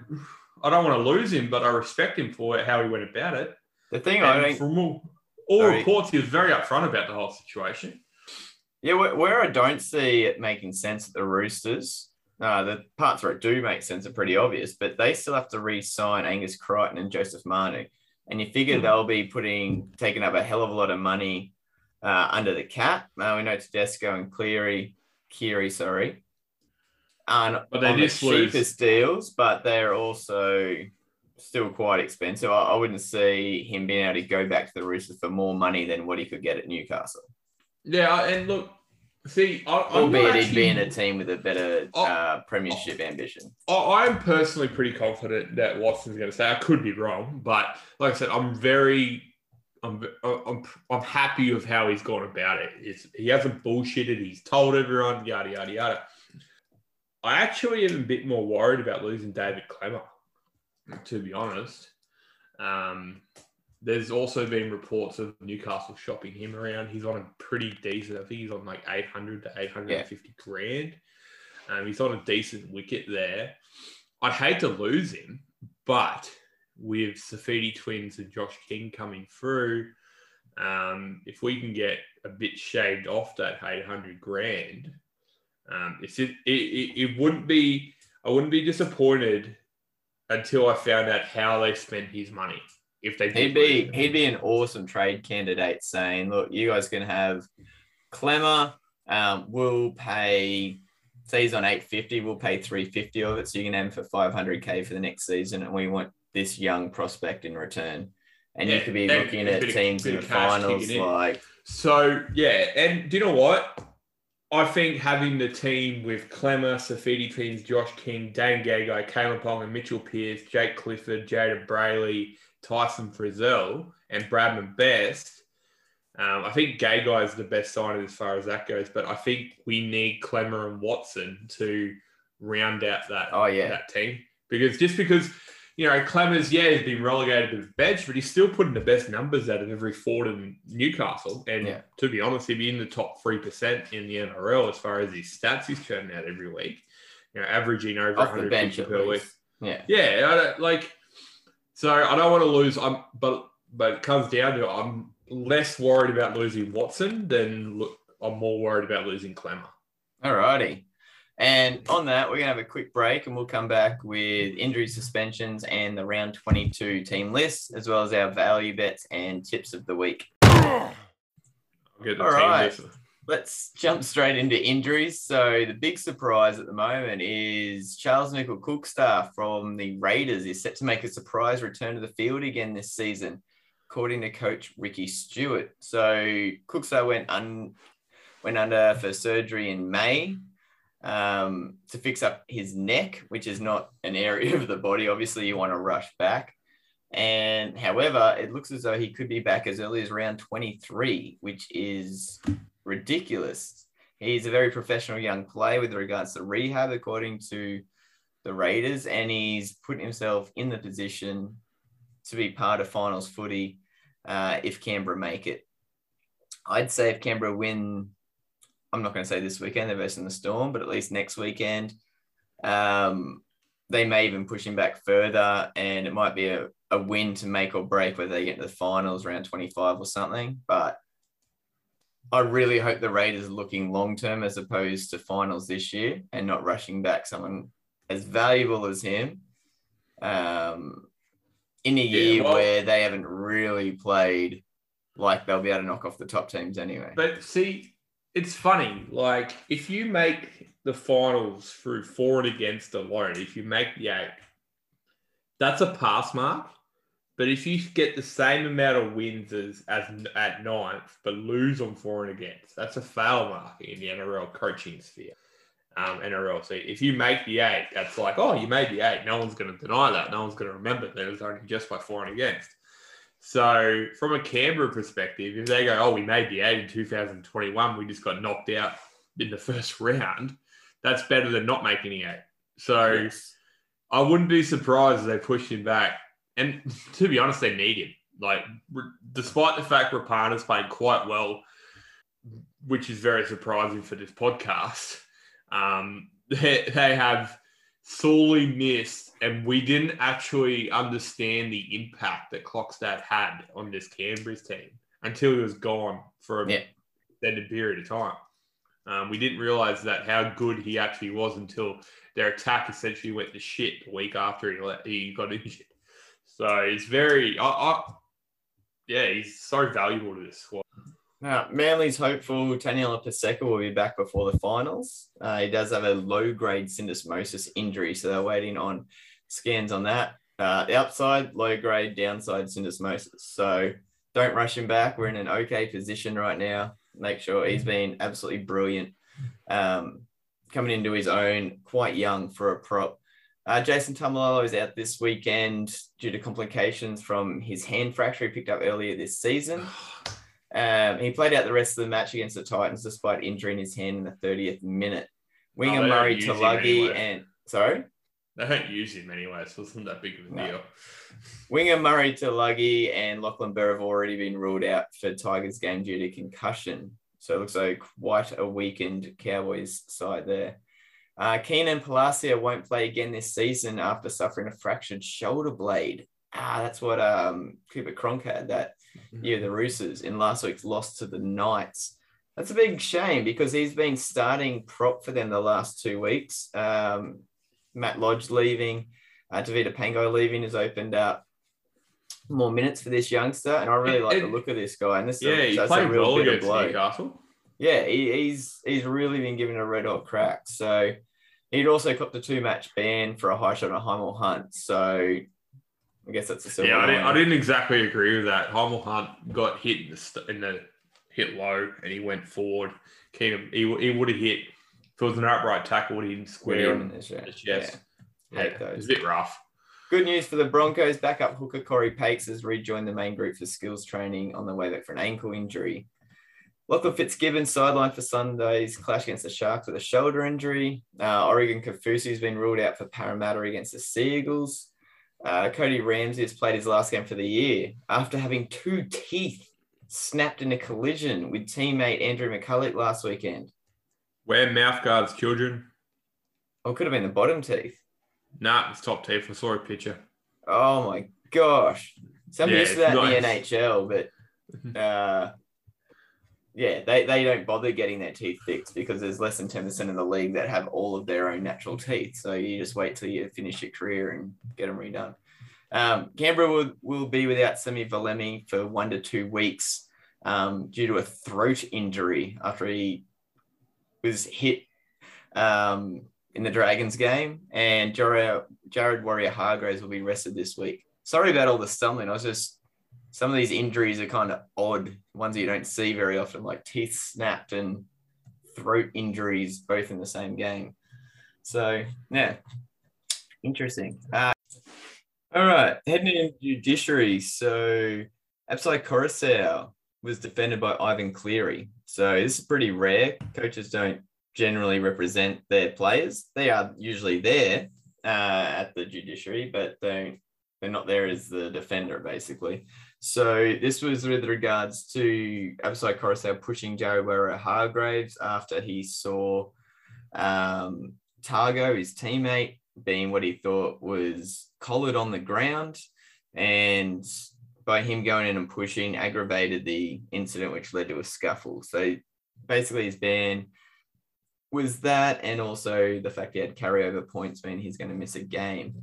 I don't want to lose him, but I respect him for how he went about it.
the thing I
And
think,
from all, all
Sorry.
reports, he was very upfront about the whole situation.
yeah, where, where I don't see it making sense at the Roosters, uh, the parts where it do make sense are pretty obvious, but they still have to re-sign Angus Crichton and Joseph Manu, and you figure
Hmm.
they'll be putting taking up a hell of a lot of money uh, under the cap. Uh, we know Tedesco and Cleary, Keary, sorry, and
But they
on the cheapest deals, but they're also still quite expensive. I, I wouldn't see him being able to go back to the Roosters for more money than what he could get at Newcastle.
Yeah, and look, see, I,
Albeit he'd be in a team with a better
Oh.
uh, premiership ambition.
I, I'm personally pretty confident that Watson's going to say. I could be wrong, but like I said, I'm very, I'm, I'm, I'm happy with how he's gone about it. It's, he hasn't bullshitted. He's told everyone, yada yada yada. I actually am a bit more worried about losing David Klemmer, to be honest. Um, there's also been reports of Newcastle shopping him around. He's on a pretty decent. I think he's on like 800 to 850 grand. Um, he's on a decent wicket there. I'd hate to lose him, but with Saifiti twins and Josh King coming through, um, if we can get a bit shaved off that 800 grand, um, it's it, it, it, wouldn't be I wouldn't be disappointed until I found out how they spent his money. If they did
He'd be he'd be an awesome trade candidate. Saying, look, you guys can have Klemmer. Um, we'll pay. Say he's on eight fifty. We'll pay three fifty of it, so you can have him for five hundred k for the next season, and we want this young prospect in return. And you could be looking at
of-
teams in the finals like
So yeah, and do you know what? I think having the team with Klemmer, Saifiti Twins, Josh King, Dane Gagai, Kalyn Ponga, and Mitchell Pearce, Jake Clifford, Jayden Brailey, Tyson Frizell, and Bradman Best. Um, I think Gagai is the best signing as far as that goes, but I think we need Klemmer and Watson to round out that
Oh, yeah.
that team because just because you know Klemmer's yeah he's been relegated to the bench, but he's still putting the best numbers out of every forward in Newcastle. And
Yeah.
to be honest, he'd be in the top three percent in the NRL as far as his stats he's churning out every week. You know, averaging over
off the bench
150
at
per week.
Yeah.
Yeah, I don't, like so I don't want to lose. I'm but but it comes down to I'm less worried about losing Watson than look. I'm more worried about losing Klemmer.
Alrighty. And on that, we're going to have a quick break and we'll come back with injury suspensions and the round 22 team list, as well as our value bets and tips of the week.
I'll get the
All right.
list.
Let's jump straight into injuries. So, the big surprise at the moment is Charnze Nicoll-Klokstad from the Raiders is set to make a surprise return to the field again this season, according to coach Ricky Stuart. So, Klokstad went, un- went under for surgery in May um, to fix up his neck, which is not an area of the body. Obviously, you want to rush back. And however, it looks as though he could be back as early as round 23, which is ridiculous. He's a very professional young player with regards to rehab, according to the Raiders, and he's putting himself in the position to be part of finals footy uh, if Canberra make it. I'd say if Canberra win, I'm not going to say this weekend, they're versing the Storm, but at least next weekend, um, they may even push him back further, and it might be a, a win to make or break whether they get to the finals around 25 or something. But I really hope the Raiders are looking long term as opposed to finals this year and not rushing back someone as valuable as him um, in a
Yeah,
year
well-
where they haven't really played like they'll be able to knock off the top teams anyway.
But see, it's funny. Like if you make the finals through for and against alone, if you make the eight, that's a pass mark. But if you get the same amount of wins as, as at ninth, but lose on for and against, that's a fail mark in the NRL coaching sphere. Um, NRL. So if you make the eight, that's like, oh, you made the eight. No one's going to deny that. No one's going to remember that it was only just by four and against. So, from a Canberra perspective, if they go, oh, we made the eight in 2021, we just got knocked out in the first round, that's better than not making the eight. So,
Yes.
I wouldn't be surprised if they pushed him back. And to be honest, they need him. Like, r- despite the fact Rapana's played quite well, which is very surprising for this podcast, um, they, they have sorely missed, and we didn't actually understand the impact that Klokstad had on this Canberra's team until he was gone for a
Yeah.
extended period of time. Um, we didn't realize that how good he actually was until their attack essentially went to shit the week after he let, he got injured. So it's very, I, I, yeah, he's so valuable to this squad.
Now, Manly's hopeful Taniela Paseka will be back before the finals. Uh, he does have a low grade syndesmosis injury, so they're waiting on scans on that. Uh, the upside, low grade, downside syndesmosis. So don't rush him back. We're in an okay position right now. Make sure he's been absolutely brilliant. Um, coming into his own, quite young for a prop. Uh, Jason Taumalolo is out this weekend due to complications from his hand fracture he picked up earlier this season. Um, he played out the rest of the match against the Titans despite injuring his hand in the 30th minute. Winger
Oh,
Murray Taulagi
anyway.
and sorry,
They don't use him anyway, so it wasn't that big of a
No.
deal.
winger Murray to Taulagi and Lachlan Burr have already been ruled out for Tigers game due to concussion. So it looks like quite a weakened Cowboys side there. Uh, Keenan Palasia won't play again this season after suffering a fractured shoulder blade. Ah, that's what um, Cooper Cronk had that year, the Roosters, in last week's loss to the Knights. That's a big shame because he's been starting prop for them the last two weeks. Um, Matt Lodge leaving, uh, Tevita Pangai leaving has opened up more minutes for this youngster, and I really like the look of this guy. And this
Yeah,
is
he played
a real
well against
blow.
Newcastle.
Yeah, he, he's he's really been given a red hot crack. So he'd also copped a two match ban for a high shot on Hymel Hunt. So I guess that's a silver
Yeah, I didn't, I didn't exactly agree with that. Hymel Hunt got hit in the, st- in the hit low and he went forward. Keenum, he, he would have hit, if it was an upright tackle, have hit square on
in
the chest.
Yeah, hate
Yeah, it was
those.
a bit rough.
Good news for the Broncos. Backup hooker Cory Paix has rejoined the main group for skills training on the way back for an ankle injury. Lachlan Fitzgibbon sidelined for Sunday's clash against the Sharks with a shoulder injury. Uh, Oregon Kaufusi has been ruled out for Parramatta against the Sea Eagles. Uh, Cody Ramsey has played his last game for the year after having two teeth snapped in a collision with teammate Andrew McCullough last weekend.
Wear mouth guards, children.
Or it could have been the bottom teeth.
Nah, it's top teeth. I saw a picture.
Oh my gosh. So I'm
Yeah,
used to that
it's
in the. NHL, but uh, yeah, they, they don't bother getting their teeth fixed because there's less than 10% in the league that have all of their own natural teeth. So you just wait till you finish your career and get them redone. Um, Canberra will, will be without Semi Valemei for one to two weeks um, due to a throat injury after he was hit um, in the Dragons game. And Jared, Jared Waerea-Hargreaves will be rested this week. Sorry about all the stumbling. I was just some of these injuries are kind of odd, ones that you don't see very often, like teeth snapped and throat injuries, both in the same game. So yeah, interesting. Uh, all right, heading into judiciary. So Api Koroisau was defended by Ivan Cleary. So this is pretty rare. Coaches don't generally represent their players. They are usually there uh, at the judiciary, but don't they're not there as the defender basically. So this was with regards to Api Koroisau pushing Jared Waerea-Hargreaves after he saw um, Tago, his teammate, being what he thought was collared on the ground. And by him going in and pushing, aggravated the incident, which led to a scuffle. So basically, his ban was that, and also the fact he had carryover points mean he's going to miss a game.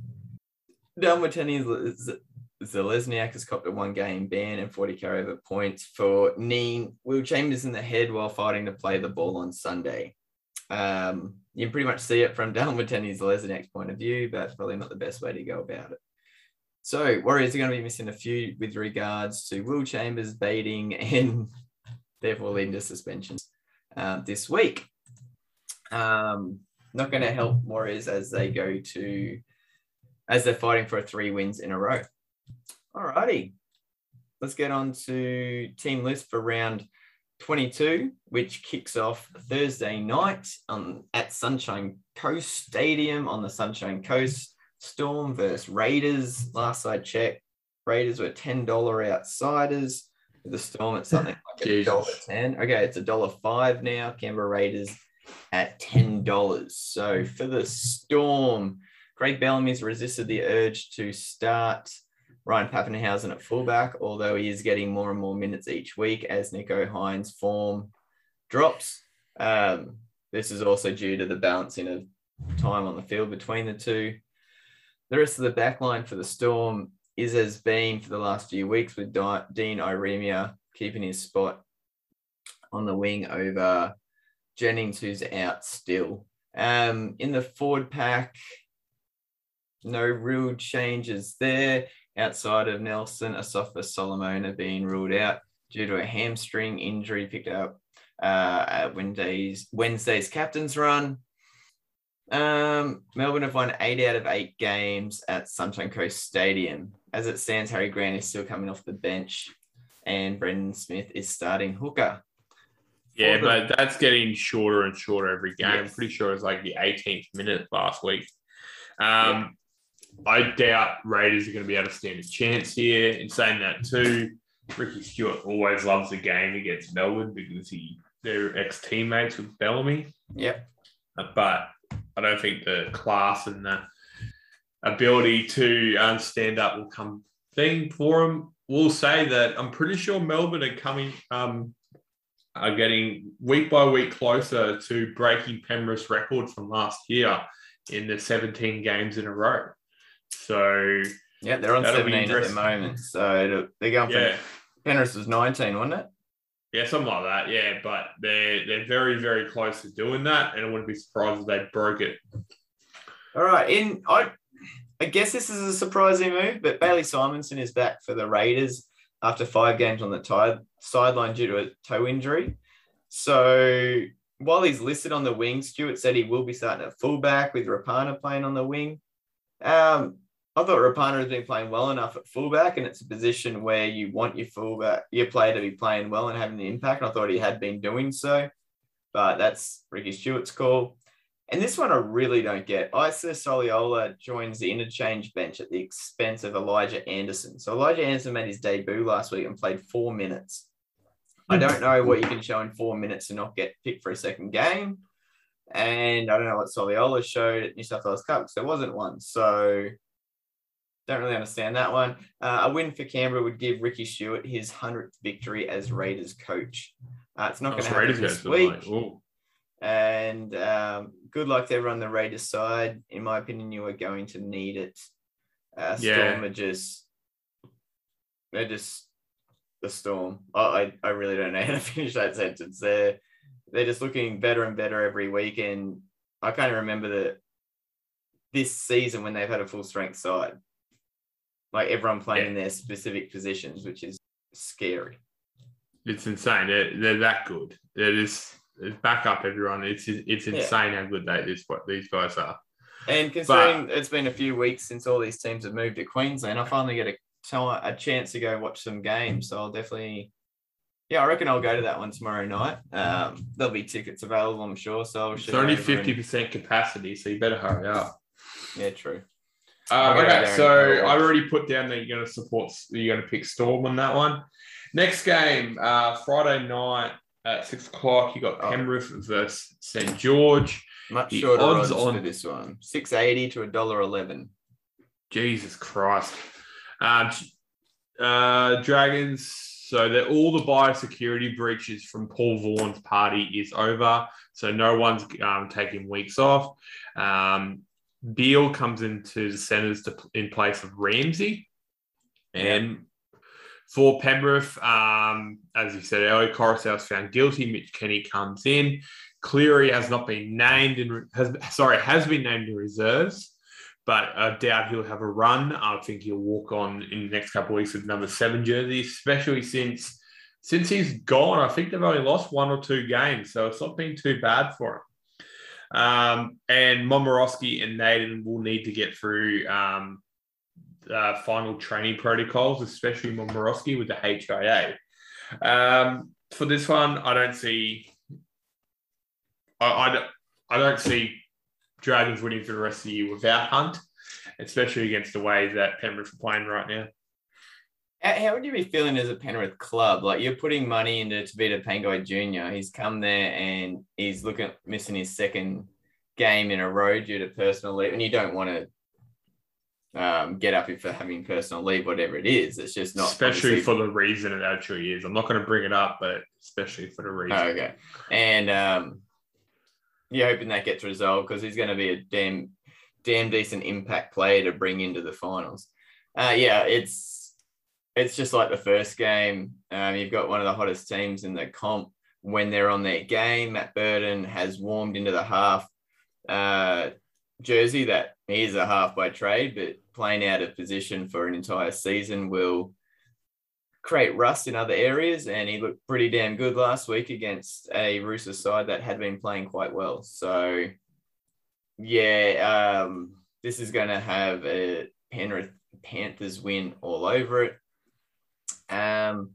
Dalmatini Zelezniak has copped a one game ban and 40 carryover points for kneeing Will Chambers in the head while fighting to play the ball on Sunday. Um, you can pretty much see it from Dallin Watene-Zelezniak's point of view, but it's probably not the best way to go about it. So, Warriors are going to be missing a few with regards to Will Chambers baiting and therefore leading to suspensions um, this week. Um, not going to help Warriors as they go to, as they're fighting for three wins in a row. Alrighty. let's get on to team list for round 22, which kicks off Thursday night um, at Sunshine Coast Stadium on the Sunshine Coast. Storm versus Raiders. Last I checked, Raiders were $10 outsiders. With the Storm at something like a dollar ten. Okay, it's a dollar five now. Canberra Raiders at ten dollars. So for the Storm, Craig Bellamy's resisted the urge to start Ryan Papenhuyzen at fullback, although he is getting more and more minutes each week as Nicho Hynes' form drops. Um, this is also due to the balancing of time on the field between the two. The rest of the back line for the Storm is as been for the last few weeks with Dean Ieremia keeping his spot on the wing over Jennings, who's out still. Um, in the forward pack, no real changes there outside of Nelson. Asofa Solomona being ruled out due to a hamstring injury picked up uh, at Wednesday's, Wednesday's captain's run. Um, Melbourne have won eight out of eight games at Sunshine Coast Stadium. As it stands, Harry Grant is still coming off the bench, and Brandon Smith is starting hooker.
Yeah, the... but that's getting shorter and shorter every game. Yes. I'm pretty sure it's like the 18th minute last week. Um, yeah. I doubt Raiders are going to be able to stand a chance here. In saying that too, Ricky Stuart always loves the game against Melbourne because he they're ex teammates with Bellamy.
Yep.
But I don't think the class and the ability to um, stand up will come thing for him. We'll say that I'm pretty sure Melbourne are coming, um, are getting week by week closer to breaking Penrith's record from last year in the 17 games in a row. So
yeah, they're on 17 at the moment. So they're going for yeah. Penrith was 19, wasn't it?
Yeah, something like that. Yeah, but they're they're very very close to doing that, and I wouldn't be surprised if they broke it.
All right, in I I guess this is a surprising move, but Bailey Simonsson is back for the Raiders after five games on the tie, sideline due to a toe injury. So while he's listed on the wing, Stuart said he will be starting at fullback with Rapana playing on the wing. Um, I thought Rapana has been playing well enough at fullback, and it's a position where you want your fullback, your player to be playing well and having an impact. And I thought he had been doing so, but that's Ricky Stuart's call. And this one I really don't get. Isa Soliola joins the interchange bench at the expense of Elijah Anderson. So Elijah Anderson made his debut last week and played four minutes. I don't know what you can show in four minutes to not get picked for a second game. And I don't know what Soliola showed at New South Wales Cup because there wasn't one. So don't really understand that one. Uh, a win for Canberra would give Ricky Stuart his 100th victory as Raiders coach. Uh, it's not going to happen this week. And um, good luck to everyone on the Raiders side. In my opinion, you are going to need it. Uh, Storm yeah. are just, they're just the Storm. I, I really don't know how to finish that sentence. They're, they're just looking better and better every week. And I kind of remember that this season when they've had a full strength side like everyone playing yeah. in their specific positions, which is scary.
It's insane. They're, they're that good. They're just back up everyone. It's it's insane yeah. how good they this what these guys are.
And considering but, it's been a few weeks since all these teams have moved to Queensland, I finally get a a chance to go watch some games. So I'll definitely, yeah, I reckon I'll go to that one tomorrow night. Um, there'll be tickets available, I'm sure. So I'll
it's only fifty percent capacity, so you better hurry up.
Yeah, true.
Uh, okay, so I've already put down that you're going to support, you're going to pick Storm on that one. Next game, uh, Friday night at six o'clock, you got oh. Penrith oh. versus St George.
Much the shorter odds, odds on this one, six eighty to a dollar eleven.
Jesus Christ, uh, uh, Dragons. So that all the biosecurity breaches from Paul Vaughan's party is over. So no one's um, taking weeks off. Um, Beale comes into the centres to, in place of Ramsey. And for Penrith, um, as you said earlier, Koroisau's found guilty. Mitch Kenny comes in. Cleary has not been named in has sorry has been named in reserves, but I doubt he'll have a run. I think he'll walk on in the next couple of weeks with number seven jersey, especially since since he's gone. I think they've only lost one or two games, so it's not been too bad for him. Um, and Momirovski and Naden will need to get through um, final training protocols, especially Momirovski with the HIA. Um, for this one, I don't see. I, I, I don't see Dragons winning for the rest of the year without Hunt, especially against the way that Penrith are playing right now.
How would you be feeling as a Penrith club? Like you're putting money into Tevita Pangai Jr. He's come there and he's looking missing his second game in a row due to personal leave, and you don't want to um, get up for having personal leave, whatever it is. It's just not
especially for the reason it actually is. I'm not going to bring it up, but especially for the reason.
Oh, okay. And um, you're hoping that gets resolved because he's going to be a damn, damn decent impact player to bring into the finals. Uh, yeah, it's it's just like the first game. Um, you've got one of the hottest teams in the comp when they're on their game. Matt Burton has warmed into the half uh, jersey that he is a half by trade, but playing out of position for an entire season will create rust in other areas. And he looked pretty damn good last week against a Roosters side that had been playing quite well. So, yeah, um, this is going to have a Penrith Panthers win all over it. Um,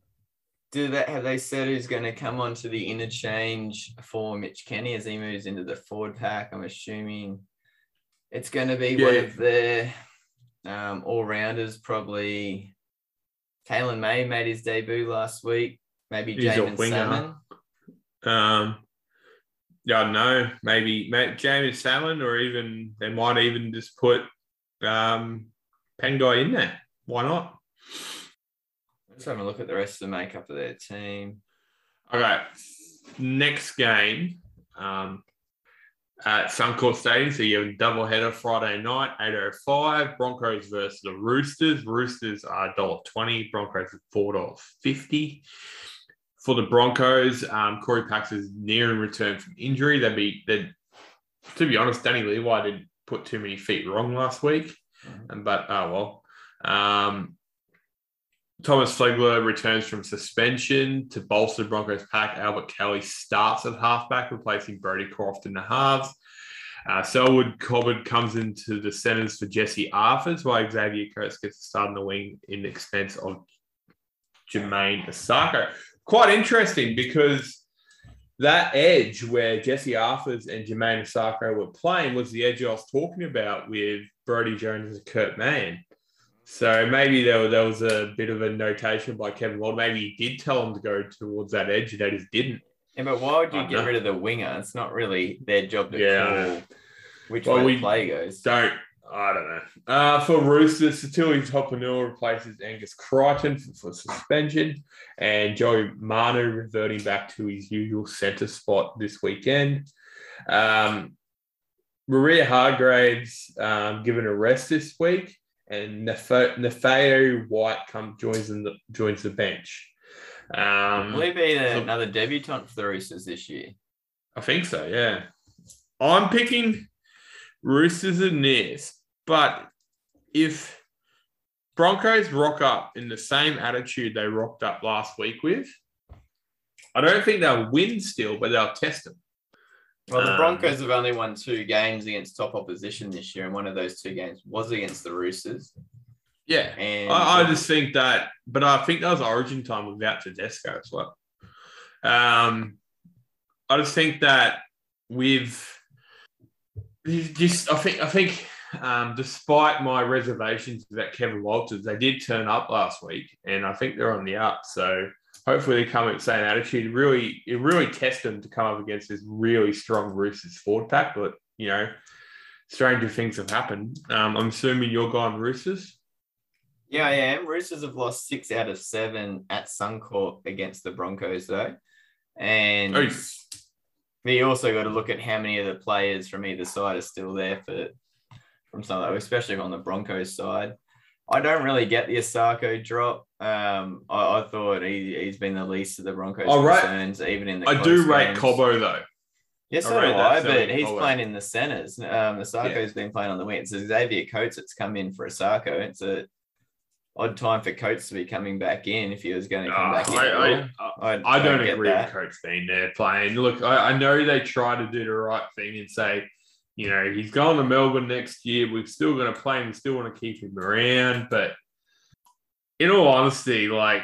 do that? Have they said who's going to come onto the interchange for Mitch Kenny as he moves into the forward pack? I'm assuming it's going to be one of their um, all rounders, probably. Kalen May made his debut last week. Maybe
He's Jaeman.
Salmon.
Um, yeah, I don't know. Maybe, James Salmon, or even they might even just put um, Pangai in there. Why not?
Let's have a look at the rest of the makeup of their team.
Okay, next game um, at Suncorp Stadium. So you have a double header Friday night, 8.05. Broncos versus the Roosters. Roosters are $1.20. Broncos are $4.50. For the Broncos, um, Cory Paix is nearing return from injury. They'd be, they'd, to be honest, Danny Levi didn't put too many feet wrong last week.
Mhm.
But, oh well. Um, Thomas Flegler returns from suspension to bolster Broncos pack. Albert Kelly starts at halfback, replacing Brodie Croft in the halves. Uh, Selwyn Cobbo comes into the centres for Jesse Arthars, while Xavier Coates gets to start in the wing in the expense of Jamayne Isaako. Quite interesting because that edge where Jesse Arthars and Jamayne Isaako were playing was the edge I was talking about with Brody Jones and Kurt Mann. So maybe there, there was a bit of a notation by Kevin Wald. Maybe he did tell him to go towards that edge, and they just didn't.
Yeah, but why would you
I
get
know.
rid of the winger? It's not really their job to
Yeah.
call which
Well,
way the play goes.
Don't I don't know. Uh, for Roosters, Sitili Tupouniua replaces Angus Crichton for, for suspension, and Joey Manu reverting back to his usual centre spot this weekend. Um, Waerea-Hargreaves um, given a rest this week, and Nef- Naufahu Whyte come joins in the joins the bench. Um,
Will he be the-
so-
another debutant for the Roosters this year?
I think so, yeah. I'm picking Roosters and this, but if Broncos rock up in the same attitude they rocked up last week with, I don't think they'll win still, but they'll test them.
Well, the
Um,
Broncos have only won two games against top opposition this year, and one of those two games was against the Roosters.
Yeah.
And
I, I just think that, but I think that was origin time without Tedesco as well. Um, I just think that with just, I think, I think, um, despite my reservations about Kevin Walters, they did turn up last week, and I think they're on the up. So hopefully they come with the same attitude. Really, it really tests them to come up against this really strong Roosters forward pack. But you know, stranger things have happened. Um, I'm assuming you're going Roosters.
Yeah, I am. Roosters have lost six out of seven at Suncorp against the Broncos, though. And
Oh,
you also got to look at how many of the players from either side are still there for from some, especially on the Broncos side. I don't really get the Isaako drop. Um, I, I thought he, he's been the least of the Broncos' concerns, even in the.
I do rate
games.
Cobbo though.
Yes,
I
so do I, but he's
Cobbo.
playing in the centres. Um, Isaako's been playing on the wing. So Xavier Coates that's come in for Isaako. It's a odd time for Coates to be coming back in if he was going to come
Uh,
back in.
I,
at
I. I,
I,
I don't
get
agree with Coach being there playing. Look, I, I know they try to do the right thing and say You know, he's going to Melbourne next year. We're still going to play him. We still want to keep him around. But in all honesty, like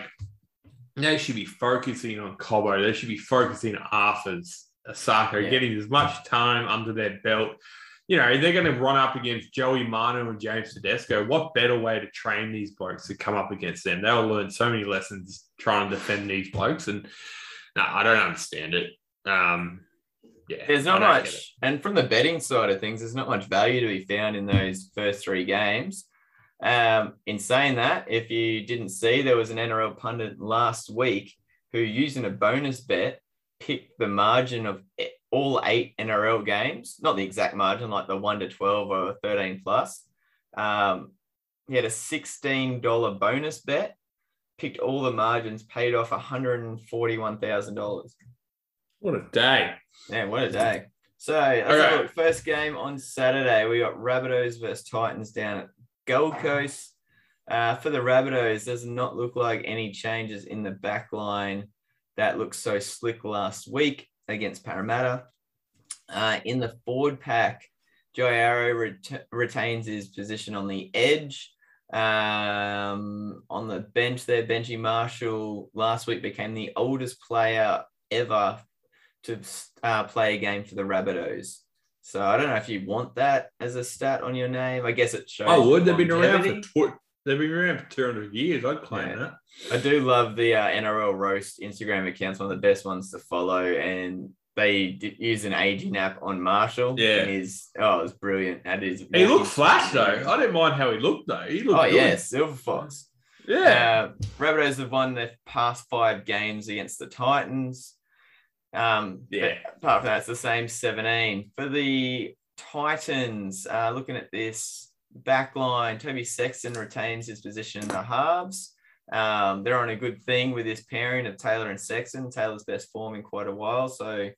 they should be focusing on Cobbo. They should be focusing on Arthur's Isaako,
Yeah.
getting as much time under their belt. You know, they're going to run up against Joey Manu and James Tedesco. What better way to train these blokes to come up against them? They'll learn so many lessons trying to defend these blokes. And no, I don't understand it. Um, yeah,
There's not
don't get it.
much, and from the betting side of things, there's not much value to be found in those first three games. Um, in saying that, if you didn't see, there was an NRL pundit last week who, using a bonus bet, picked the margin of all eight NRL games, not the exact margin, like the one to 12 or 13 plus. Um, he had a $16 bonus bet, picked all the margins, paid off $141,000.
What a day.
Yeah, what a day. So let's
Okay.
look. first game on Saturday. We got Rabbitohs versus Titans down at Gold Coast. Uh, for the Rabbitohs, does not look like any changes in the back line that looked so slick last week against Parramatta. Uh, in the forward pack, Jai Arrow ret- retains his position on the edge. Um, on the bench there, Benji Marshall last week became the oldest player ever to uh, play a game for the Rabbitohs. So I don't know if you want that as a stat on your name. I guess it shows.
Oh, would they've been around for tw- they've been around for 200 years. I'd claim
Yeah.
that.
I do love the uh, NRL roast Instagram accounts. One of the best ones to follow, and they did use an aging app on Marshall.
Yeah.
and his oh, it was brilliant. That is.
He looked flash though. I didn't mind how he looked though. He looked
Oh
good.
yeah, Silver Fox.
yeah.
Uh, Rabbitohs have won their past five games against the Titans. Um,
Yeah.
but apart from that, it's the same 17. For the Titans, uh, looking at this back line, Toby Sexton retains his position in the halves. Um, they're on a good thing with this pairing of Taylor and Sexton. Taylor's best form in quite a while, so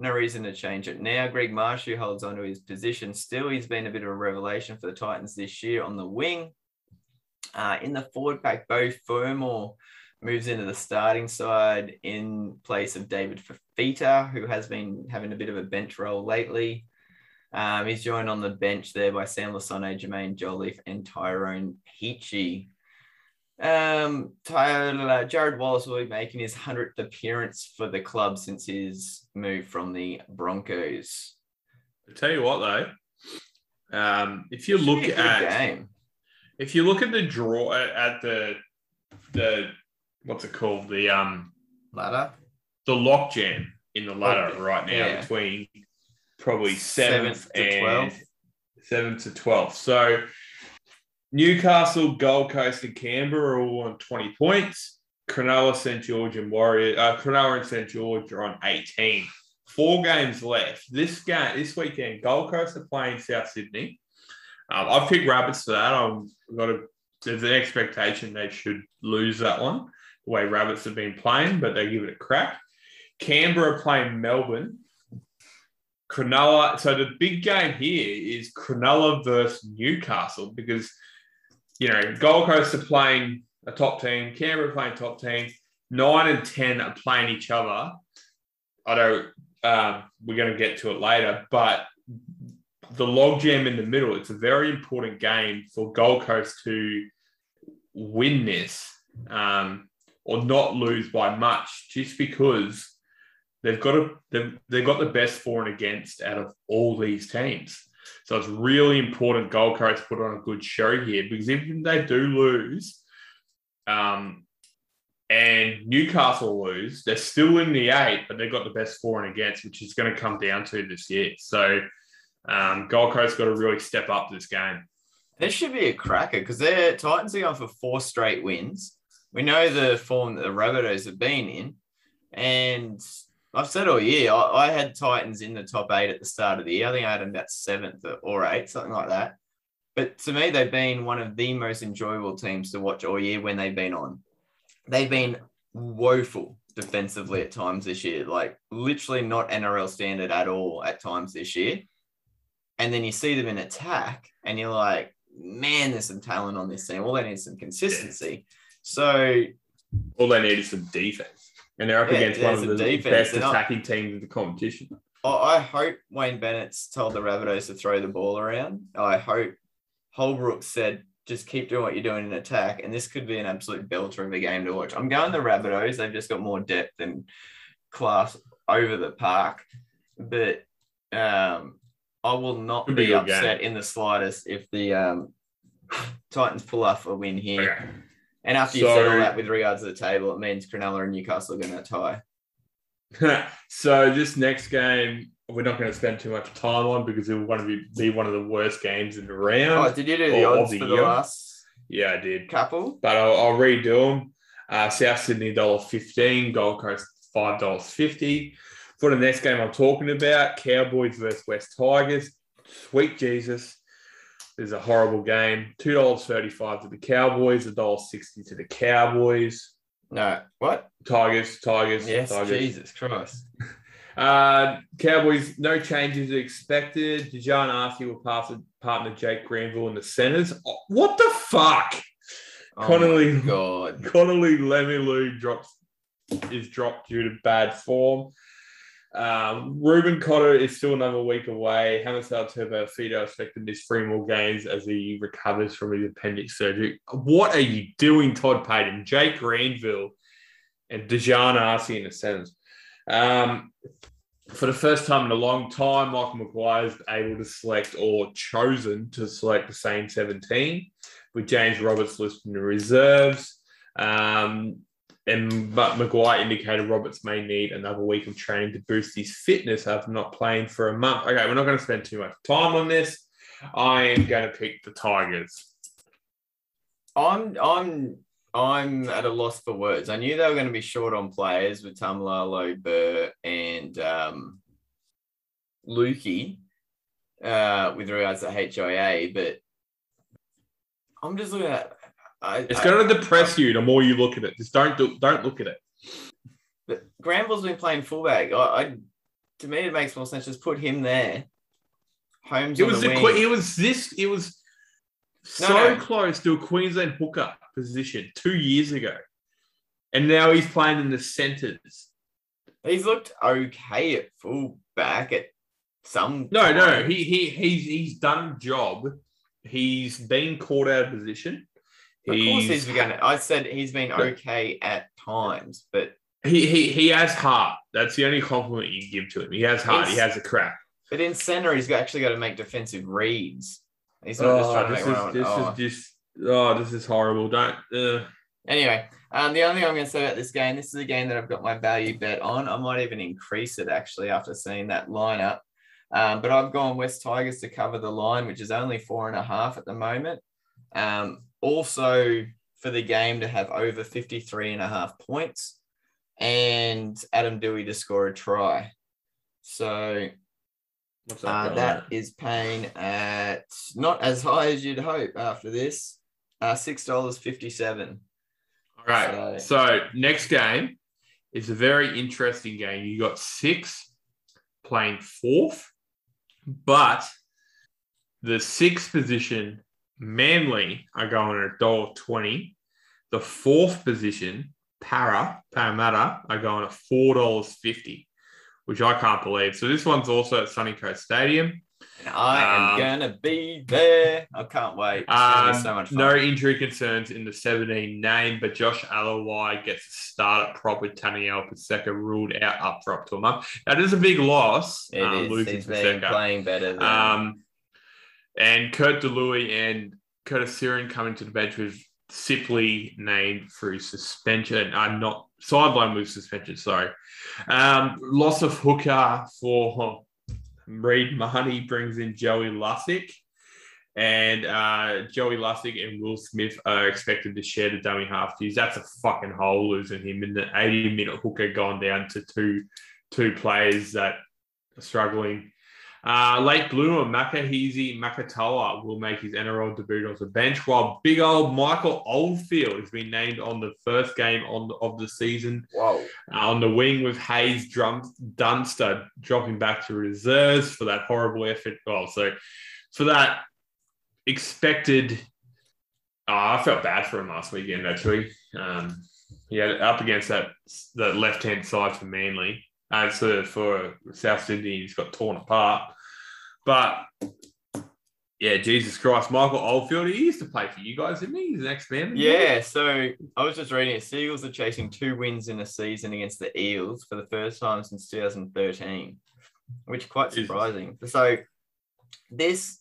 no reason to change it now. Greg Marzhew holds onto his position still. He's been a bit of a revelation for the Titans this year on the wing. Uh, in the forward pack, Beau Fermor moves into the starting side in place of David Fifita, who has been having a bit of a bench role lately. Um, he's joined on the bench there by Sam Lisone, Jermaine Jolliffe, and Tyrone Peachey. Um, Tyler, Jarrod Wallace will be making his 100th appearance for the club since his move from the Broncos.
I tell you what though, um, if you look
be a good
at
game.
if you look at the draw at, at the the what's it called the um
Ladder.
the lock jam in the ladder
Okay.
right now
Yeah.
between probably seventh,
Seventh to
and
12th.
seventh to twelfth. So Newcastle, Gold Coast, and Canberra are all on twenty points. Cronulla, St George, and Warrior. Uh, Cronulla and St George are on eighteen. Four games left. This game this weekend, Gold Coast are playing South Sydney. Um, I've picked Rabbits for that. I've got a there's an expectation they should lose that one, the way Rabbits have been playing, but they give it a crack. Canberra playing Melbourne. Cronulla. So the big game here is Cronulla versus Newcastle because you know Gold Coast are playing a top team, Canberra playing top team. Nine and ten are playing each other. I don't. Um, we're going to get to it later, but the logjam in the middle. It's a very important game for Gold Coast to win this um, or not lose by much, just because they've got a they've, they've got the best for and against out of all these teams. So it's really important Gold Coast put on a good show here because if they do lose, um, and Newcastle lose, they're still in the eight, but they've got the best for and against, which is going to come down to this year. So um, Gold Coast got to really step up this game.
This should be a cracker because their Titans are going for four straight wins. We know the form that the Rabbitohs have been in, and I've said all year I, I had Titans in the top eight at the start of the year. I think I had them about seventh or eighth, something like that. But to me, they've been one of the most enjoyable teams to watch all year when they've been on. They've been woeful defensively at times this year, like literally not NRL standard at all at times this year. And then you see them in attack, and you're like, man, there's some talent on this team. All they need some consistency. So
All they need is some defense, and they're up
Yeah,
against one of the
defense.
best
They're not-
attacking teams in the competition.
I hope Wayne Bennett's told the Rabbitohs to throw the ball around. I hope Holbrook said just keep doing what you're doing in attack, and this could be an absolute belter of a game to watch. I'm going the Rabbitohs. They've just got more depth and class over the park, but um, I will not
be
be upset in the slightest if the um, Titans pull off a win here.
Okay.
And after you've said all that with regards to the table, it means Cronulla and Newcastle are going to tie.
so this next game, we're not going to spend too much time on because it will want to be, one of the worst games in the round.
Oh, did you do the odds
the
for the
year.
last
yeah, I did.
couple?
but I'll, I'll redo them. Uh, South Sydney dollar fifteen, Gold Coast five dollars fifty. For the next game I'm talking about, Cowboys versus West Tigers. Sweet Jesus, is a horrible game. Two dollars thirty five to the Cowboys, a dollar sixty to the Cowboys.
No. What?
Tigers, Tigers,
Yes,
Tigers.
Jesus Christ.
Uh, Cowboys, no changes expected. Dejan Arthur will pass partner Jake Granville in the centers. Oh, what the fuck?
Oh Connelly- God.
Connelly Lemuelu drops is dropped due to bad form. Um, Reuben Cotter is still another week away. Hamiso Tabuai-Fidow expected to miss three more games as he recovers from his appendix surgery. What are you doing, Todd Payton, Jake Granville, and Dejan Arce in the centers? Um, for the first time in a long time, Michael Maguire is able to select or chosen to select the same 17 with James Roberts listed in the reserves. Um, and but Maguire indicated Roberts may need another week of training to boost his fitness after not playing for a month. Okay, we're not going to spend too much time on this. I am going to pick the Tigers.
I'm I'm I'm at a loss for words. I knew they were going to be short on players with Taumalolo, Burr, and um, Lukey uh, with regards to HIA, but I'm just looking at. I,
It's
I-
going to depress you the more you look at it. Just don't do, don't look at it.
But Granville's been playing fullback. I, I to me it makes more sense. Just put him there. Holmes
It was
the wing.
it was this it was so
no.
close to a Queensland hooker position two years ago, and now he's playing in the centers.
He's looked okay at fullback at some.
No, no, he he he's he's done a job. He's been caught out of position.
Of course,
He's-
begun. I said he's been okay at times, but
He he he has heart. That's the only compliment you give to him. He has heart. He has a crack.
but in center he's actually got to make defensive reads. He's not just
Oh,
trying to
this
make
is
one.
this
oh.
is just oh this is horrible. Don't. Uh,
Anyway, um, the only thing I'm going to say about this game, this is a game that I've got my value bet on. I might even increase it actually after seeing that lineup. Um, but I've gone West Tigers to cover the line, which is only four and a half at the moment. Um, also for the game to have over 53 and a half points and Adam Doueihi to score a try. So uh, that is paying at not as high as you'd hope after this. Uh, $6.57.
All right. So next game is a very interesting game. You got six playing fourth, but the sixth position, Manly, are going at a dollar twenty. The fourth position, Para, Parramatta, are going at four dollars fifty, which I can't believe. So this one's also at Sunny Coast Stadium.
And I am
Um,
gonna be there. I can't wait. It's gonna be
Um,
so much fun.
no injury concerns in the 17 name, but Josh Aloiai gets a start at prop with Taniel Paseka ruled out up for up to a month. That is a big loss,
It
um,
is.
losing
He's been playing better than
Um, and Kurt De Luis and Curtis Sironen coming to the bench with Sipley named through suspension. I'm not sideline with suspension, sorry. Um, loss of hooker for Reed Mahoney brings in Joey Lussick. And uh, Joey Lussick and Will Smith are expected to share the dummy half duties. That's a fucking hole losing him in the 80 minute hooker gone down to two two players that are struggling. Uh, late bloomer Makahesi Makatoa will make his NRL debut on the bench, while big old Michael Oldfield has been named on the first game on of the season
whoa.
uh, on the wing with Haze Drum- Dunster dropping back to reserves for that horrible effort. Well, so for that expected, oh, I felt bad for him last weekend actually. Um, yeah, up against that the left hand side for Manly. And so for South Sydney, he's got torn apart. But yeah, Jesus Christ, Michael Oldfield, he used to play for you guys, didn't he? He's an ex-man.
Yeah, so I was just reading it. Seagulls are chasing two wins in a season against the Eels for the first time since 2013, which is quite
Jesus.
surprising. So this,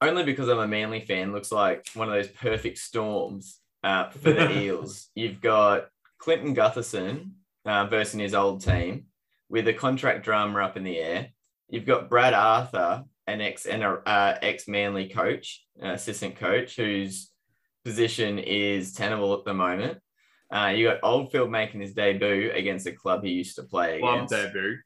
only because I'm a Manly fan, looks like one of those perfect storms uh, for the Eels. You've got Clinton Gutherson uh, versus his old team with a contract drama up in the air. You've got Brad Arthur, an ex and uh, ex Manly coach, assistant coach, whose position is tenable at the moment. Uh, you got Oldfield making his debut against a club he used to play
Club
against
debut.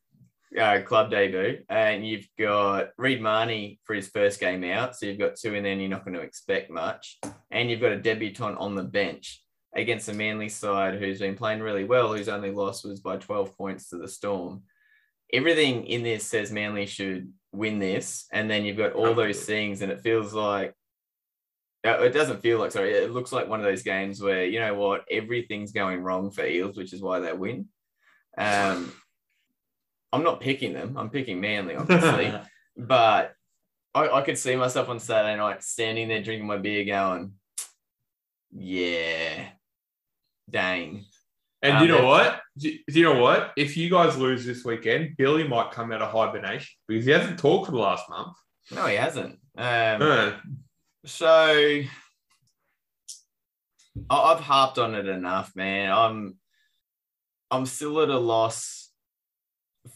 uh, club debut, and you've got Reed Mahoney for his first game out. So you've got two in there, and you're not going to expect much. And you've got a debutant on the bench against a Manly side who's been playing really well, whose only loss was by 12 points to the Storm. Everything in this says Manly should win this, and then you've got all those things, and it feels like. uh, It doesn't feel like sorry. It looks like one of those games where you know what everything's going wrong for Eels, which is why they win. Um, I'm not picking them. I'm picking Manly, obviously. but I, I could see myself on Saturday night standing there drinking my beer going, yeah, dang.
And
Um,
you know what? Do you know what? If you guys lose this weekend, Billy might come out of hibernation because he hasn't talked for the last month.
No, he hasn't. Um,
Uh,
so I've harped on it enough, man. I'm I'm still at a loss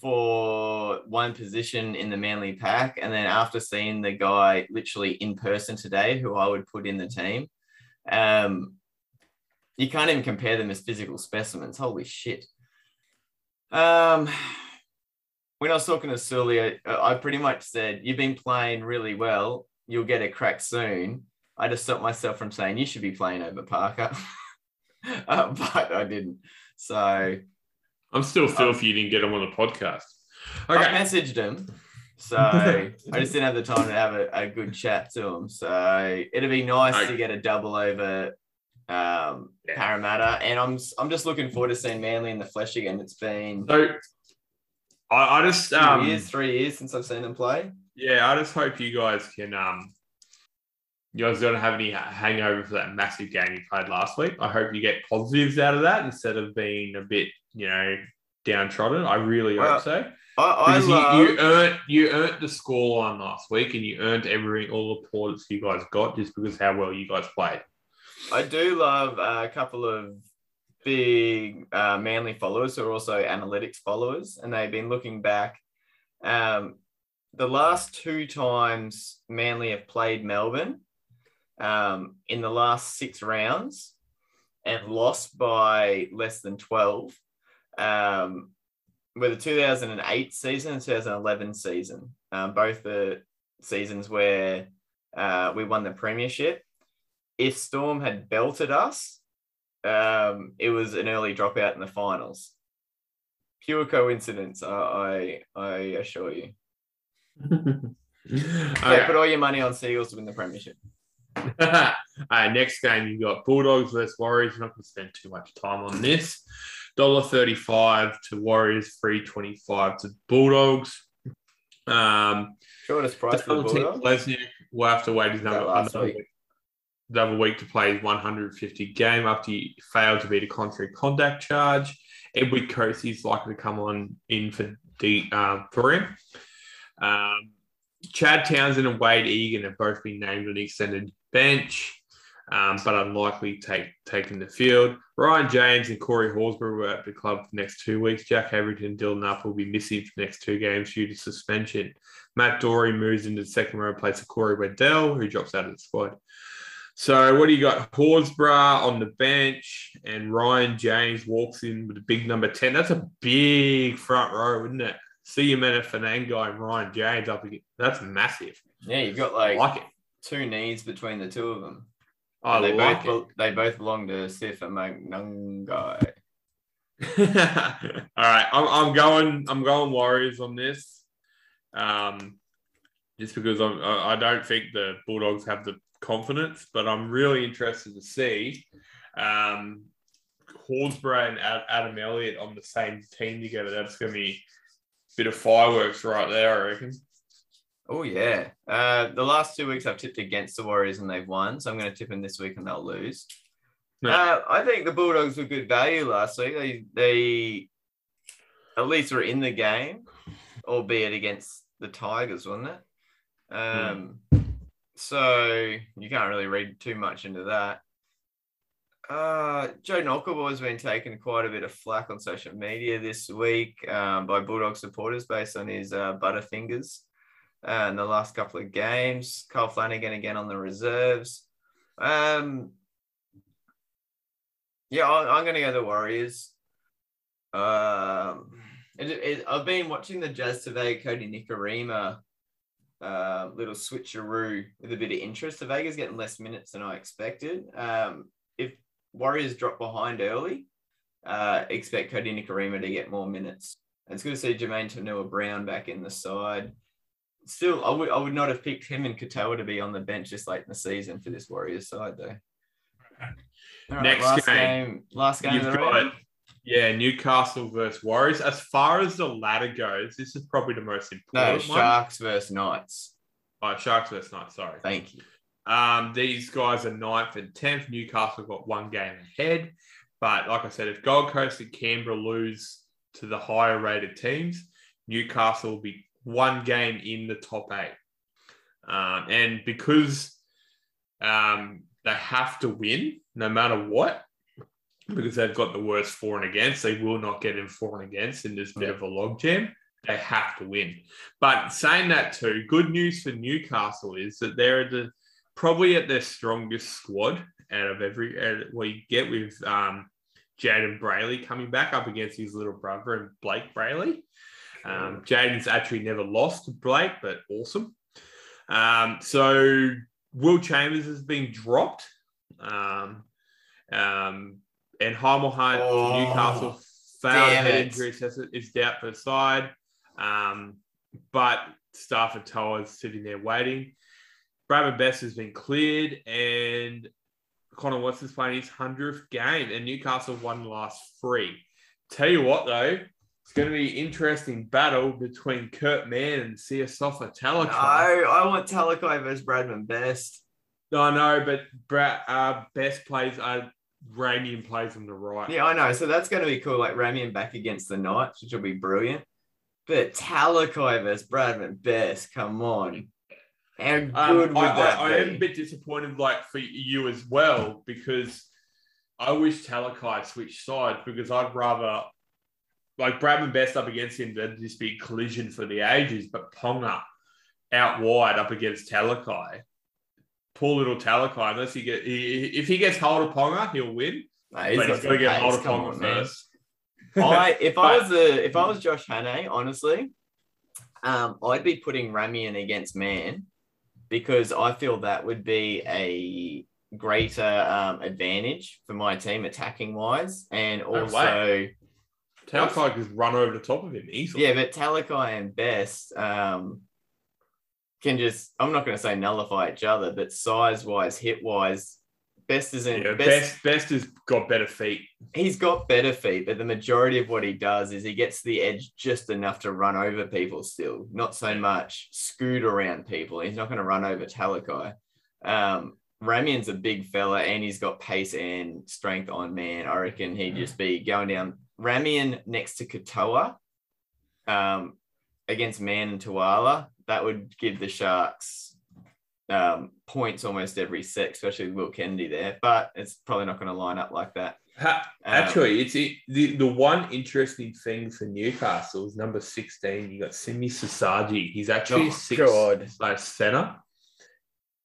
for one position in the Manly pack, and then after seeing the guy literally in person today, who I would put in the team, um, you can't even compare them as physical specimens. Holy shit. Um, when I was talking to Sully, I, I pretty much said, You've been playing really well. You'll get a crack soon. I just stopped myself from saying you should be playing over Parker. uh, but I didn't. So
I'm still filthy you didn't get him on the podcast.
I messaged him. So I just didn't have the time to have a, a good chat to him. So it'd be nice
Okay.
to get a double over um,
Yeah.
Parramatta. And I'm I'm just looking forward to seeing Manly in the flesh again. It's been
So I, I just um
years, three years since I've seen them play.
yeah, I just hope you guys can um you guys don't have any hangover for that massive game you played last week. I hope you get positives out of that instead of being a bit, you know, downtrodden. I really
Well,
hope so.
I, I love,
you, you earned you earned the scoreline last week and you earned everything all the plaudits you guys got just because how well you guys played.
I do love a couple of big uh, Manly followers who are also analytics followers, and they've been looking back. Um, the last two times Manly have played Melbourne um, in the last six rounds and lost by less than 12 um, were the 2008 season and 2011 season, um, both the seasons where uh, we won the premiership if Storm had belted us, um, it was an early dropout in the finals. Pure coincidence, I I, I assure you. So
Okay.
put all your money on Seagulls to win the premiership.
uh, next game, you got Bulldogs versus Warriors. We're not going to spend too much time on this. Dollar thirty-five to Warriors, three twenty-five to Bulldogs. Um,
Shortest price for the Bulldogs.
Lesniak will have to wait his another,
last
another
week.
week. To play his 150 game after he failed to beat a contrary contact charge. Edward Coates is likely to come on in for D, uh, for him. Um, Chad Townsend and Wade Egan have both been named on the extended bench, um, but unlikely take taking the field. Ryan James and Corey Horsburgh were at the club for the next two weeks. Jack Everton and Dylan Up will be missing for the next two games due to suspension. Matt Doorey moves into the second row place of Corey Waddell, who drops out of the squad. So what do you got? Horsburgh on the bench, and Ryan James walks in with a big number 10. That's a big front row, isn't it? See you Mena Fanango and Ryan James up again. That's massive.
Yeah, you've got like
like it.
two knees between the two of them.
I
they
like
both bel- they both belong to Sif and Mangungai.
All right, I'm, I'm going. I'm going Warriors on this, um, just because I'm, I don't think the Bulldogs have the confidence, but I'm really interested to see um, Horsburgh and Adam Elliott on the same team together, that's going to be a bit of fireworks right there, I reckon.
Oh yeah. Uh, the last two weeks I've tipped against the Warriors and they've won, so I'm going to tip them this week and they'll lose.
No.
Uh, I think the Bulldogs were good value last week. They they at least were in the game, albeit against the Tigers, wasn't it? Um, so you can't really read too much into that. Uh, Joe Knockleball has been taking quite a bit of flack on social media this week um, by Bulldog supporters based on his uh, Butterfingers uh, in the last couple of games. Kyle Flanagan again on the reserves. Um, yeah, I, I'm going to go the Warriors. Um, it, it, I've been watching the Jazz today, Kodi Nikorima uh, little switcheroo with a bit of interest. The Vegas getting less minutes than I expected. Um, if Warriors drop behind early, uh, expect Kodi Nikorima to get more minutes. And it's good to see Jermaine Tanua Brown back in the side. Still, I would I would not have picked him and Katoa to be on the bench just late in the season for this Warriors side though. Right,
Next
last
game.
last game.
You've
of the
got
round.
Yeah, Newcastle versus Warriors. As far as the latter goes, this is probably the most
No,
important one.
Sharks versus Knights.
Oh, Sharks versus Knights, sorry.
Thank you.
Um, these guys are ninth and tenth. Newcastle got one game ahead. But like I said, if Gold Coast and Canberra lose to the higher rated teams, Newcastle will be one game in the top eight. Um, and because um, they have to win no matter what, because they've got the worst for and against, they will not get in for and against in this bit of a logjam. They have to win. But saying that too, good news for Newcastle is that they're the probably at their strongest squad out of every out we get with um, Jayden Brailey coming back up against his little brother and Blake Brailey. Um, Jayden's actually never lost to Blake, but awesome. Um, so Will Chambers has been dropped. Um, um, and Hymel Hunt,
Oh,
Newcastle failed head injury assessment is doubt for the side. Um, but Stafford Tower's sitting there waiting. Bradman Best has been cleared, and Connor Watts is playing his hundredth game, and Newcastle won the last three. Tell you what, though, it's going to be an interesting battle between Kurt Mann and Siosifa
No,
Talakai.
I want Talakai versus Bradman Best.
I know, but Brad, uh, Best plays, uh, Ramien plays on the right.
Yeah, I know. So that's going to be cool. Like Ramien back against the Knights, which will be brilliant. But Talakai versus Bradman Best, come on. How good
Um,
would
I,
that
I, I am a bit disappointed, like for you as well, because I wish Talakai switched sides because I'd rather like Bradman Best up against him. That'd just be collision for the ages. But Ponga out wide up against Talakai, poor little Talakai. Unless he get he, if he gets hold of Ponga, he'll win.
No,
but he's
got
to get hold of Ponga
on,
first.
I if I was a if I was Josh Hannay, honestly, um, I'd be putting Rami in against Man because I feel that would be a greater um, advantage for my team attacking wise, and also
Talakai just run over the top of him easily.
yeah, but Talakai and Best um, can just I'm not going to say nullify each other, but size wise, hit wise, Best isn't
Yeah,
best
best best has got better feet.
he's got better feet, but the majority of what he does is he gets the edge just enough to run over people still, not so much scoot around people. He's not going to run over Talakai. Um, Ramien's a big fella and he's got pace and strength on man. I reckon he'd just be going down Ramien next to Katoa um, against Man and Tuala. That would give the Sharks um, points almost every set, especially with Will Kennedy there, but it's probably not going to line up like that.
Ha-
Um,
Actually, it's it, the the one interesting thing for Newcastle is number sixteen. You got Simi Sasagi. He's actually
Oh,
a six
God.
slash center.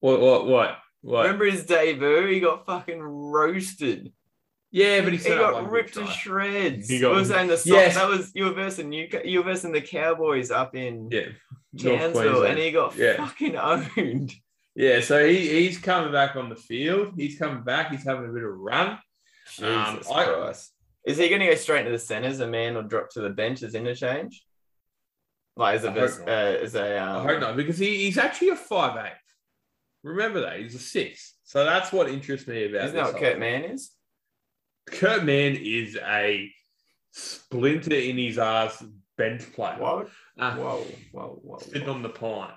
What what what what?
Remember his debut? He got fucking roasted.
Yeah, but
He,
he,
got ripped to shreds.
He
He
got-
got, was saying the song,
Yes.
that was you were versing New you were versing the Cowboys up in
Yeah, North
Townsville, and he got
Yeah.
fucking owned.
yeah. So he, he's coming back on the field. He's coming back. He's having a bit of a run. Um,
Jesus
I-
Christ. Is he going to go straight into the centers? A man will drop to the bench as interchange. Like as a
I
vers- uh, as a um,
I hope not because he, he's actually a five eight. Remember that he's a six. So that's what interests me about.
Isn't that what Kurt Mann is?
Kurt Mann is a splinter in his ass bench player.
What?
Uh,
Whoa, whoa, whoa.
sitting
whoa.
on the pine.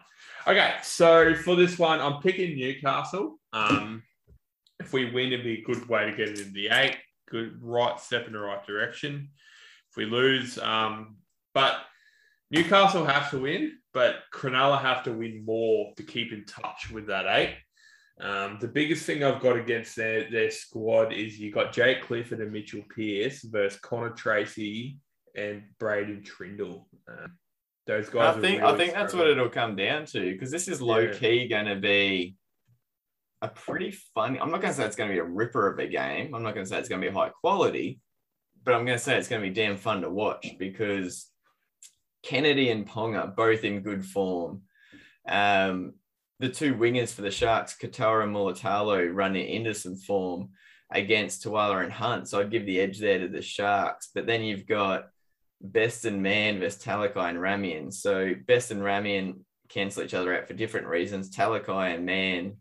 Okay, so for this one, I'm picking Newcastle. Um, if we win, it'd be a good way to get it in the eight. Good right step in the right direction. If we lose, um, but Newcastle have to win, but Cronulla have to win more to keep in touch with that eight. Um, the biggest thing I've got against their, their squad is you got Jake Clifford and Mitchell Pearce versus Connor Tracey and Braydon Trindall. Um, those guys.
I think I think that's what it'll come down to because this is low key going to be a pretty funny. I'm not going to say it's going to be a ripper of a game. I'm not going to say it's going to be high quality, but I'm going to say it's going to be damn fun to watch because Kennedy and Ponga both in good form. Um, the two wingers for the Sharks, Katoa and Mulitalo, running into some form against Tuala and Hunt. So I'd give the edge there to the Sharks. But then you've got Best and Man versus Talakai and Ramien. So Best and Ramien cancel each other out for different reasons. Talakai and Man,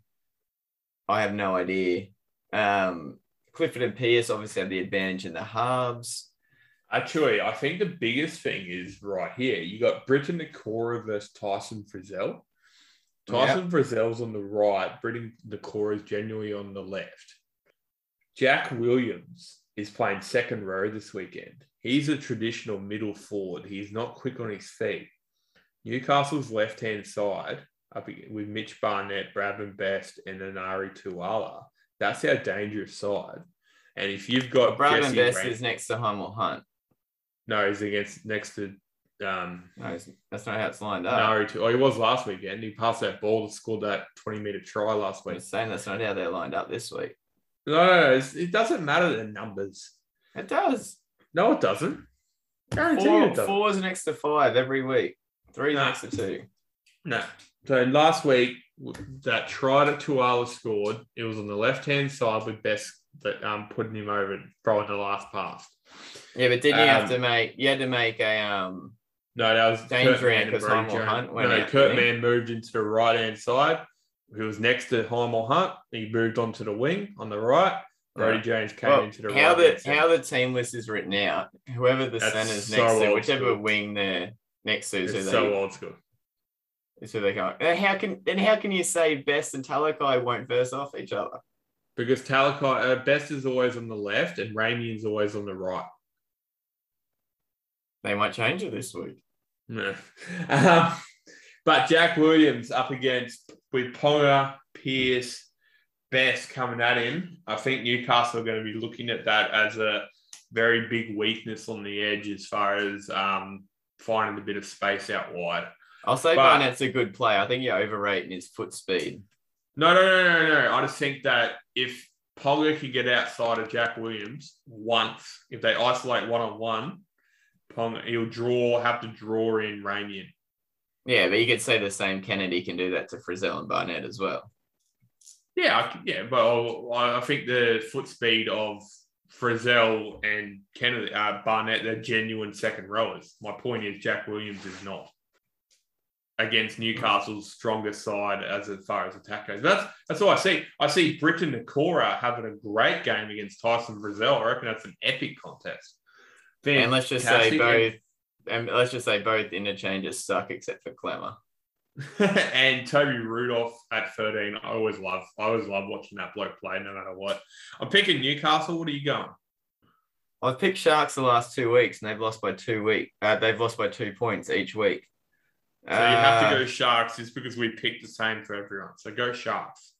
I have no idea. Um, Clifford and Pearce obviously have the advantage in the halves.
Actually, I think the biggest thing is right here. You got Briton Nikora versus Tyson Frizell. Tyson Frizell's on the right. Briton Nikora is genuinely on the left. Jack Williams is playing second row this weekend. He's a traditional middle forward. He's not quick on his feet. Newcastle's left hand side, up with Mitch Barnett, Bradman Best, and Enari Tuala. That's our dangerous side. And if you've got
Bradman
Jesse
Best is next to Hymel Hunt.
no, he's against next to um
No, that's not how it's lined up.
Nari to oh he was last weekend. He passed that ball to scored that 20 meter try last
I'm
week.
saying that's not how they're lined up this week.
No, no, no it's, it doesn't matter the numbers.
It does.
No, it doesn't. Guarantee
Four,
it doesn't.
four's next to five every week. Three's
Nah.
next to two.
No. So last week that try that Tuala scored, it was on the left hand side with Best that um putting him over and throwing the last pass.
Yeah, but didn't you have
Um,
to make? You had to make a um.
No, that was
Danger
Kurt Mann
ran
and
'cause
Brody Hymel
Hunt
No,
out,
Kurt? Mann moved into the right hand side. He was next to Hymel Hunt. He moved onto the wing on the right. Brody
Right.
James came
Well,
into the
how
right.
the how the team list is written out. Whoever the
That's
center's
so
next to, whichever
school.
wing they're next to, is
it's
they
so old school.
is who they go. And how can then how can you say Best and Talakai won't verse off each other?
Because Talakai, uh, Best is always on the left and Raimi is always on the right.
They might change it this week.
No. Um, but Jack Williams up against with Ponga, Pearce, Best coming at him. I think Newcastle are going to be looking at that as a very big weakness on the edge as far as um, finding a bit of space out wide.
I'll say
But-
Barnett's a good player. I think you're overrating his foot speed.
No, no, no, no, no. I just think that if Ponga can get outside of Jack Williams once, if they isolate one on one, Ponga he'll draw, have to draw in Ramien.
Yeah, but you could say the same. Kennedy can do that to Frizell and Barnett as well.
Yeah, I, yeah, but I I think the foot speed of Frizell and Kennedy, uh, Barnett, they're genuine second rowers. My point is, Jack Williams is not against Newcastle's strongest side as far as attack goes. That's that's all I see. I see Briton Nikora having a great game against Tyson Frizell. I reckon that's an epic contest.
And let's just say both. And let's just say both interchanges suck except for Klemmer.
and Toby Rudolph at 13. I always love, I always love watching that bloke play, no matter what. I'm picking Newcastle. What are you going?
I've picked Sharks the last two weeks, and they've lost by two week. Uh, they've lost by two points each week.
So you have
Uh,
to go Sharks just because we picked the same for everyone. So go Sharks.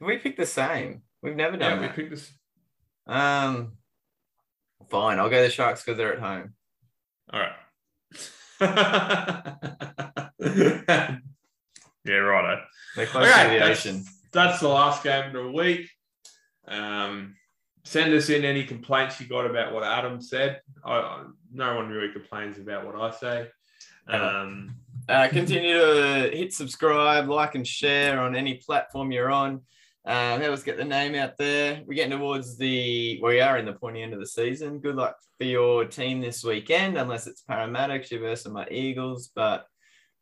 We picked the same. We've never done
Yeah,
done
we picked this.
Um, fine. I'll go the Sharks because they're at home.
All right. yeah, righto.
They're close
Okay,
to the
that's-
ocean.
That's the last game of the week. Um, send us in any complaints you got about what Adam said. I, I, no one really complains about what I say. Um,
Uh, continue to hit subscribe, like, and share on any platform you're on. Um, help us get the name out there. We're getting towards the, we are in the pointy end of the season. Good luck for your team this weekend, unless it's Paramedics, you versus my Eagles, but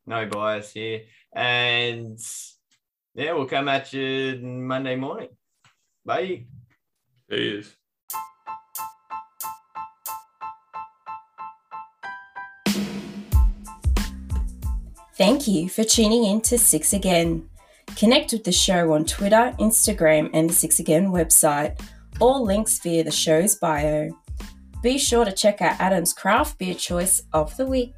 no bias here. And yeah, we'll come at you Monday morning. Bye.
Cheers.
Thank you for tuning in to Six Again. Connect with the show on Twitter, Instagram, and the Six Again website. All links via the show's bio. Be sure to check out Adam's craft beer choice of the week.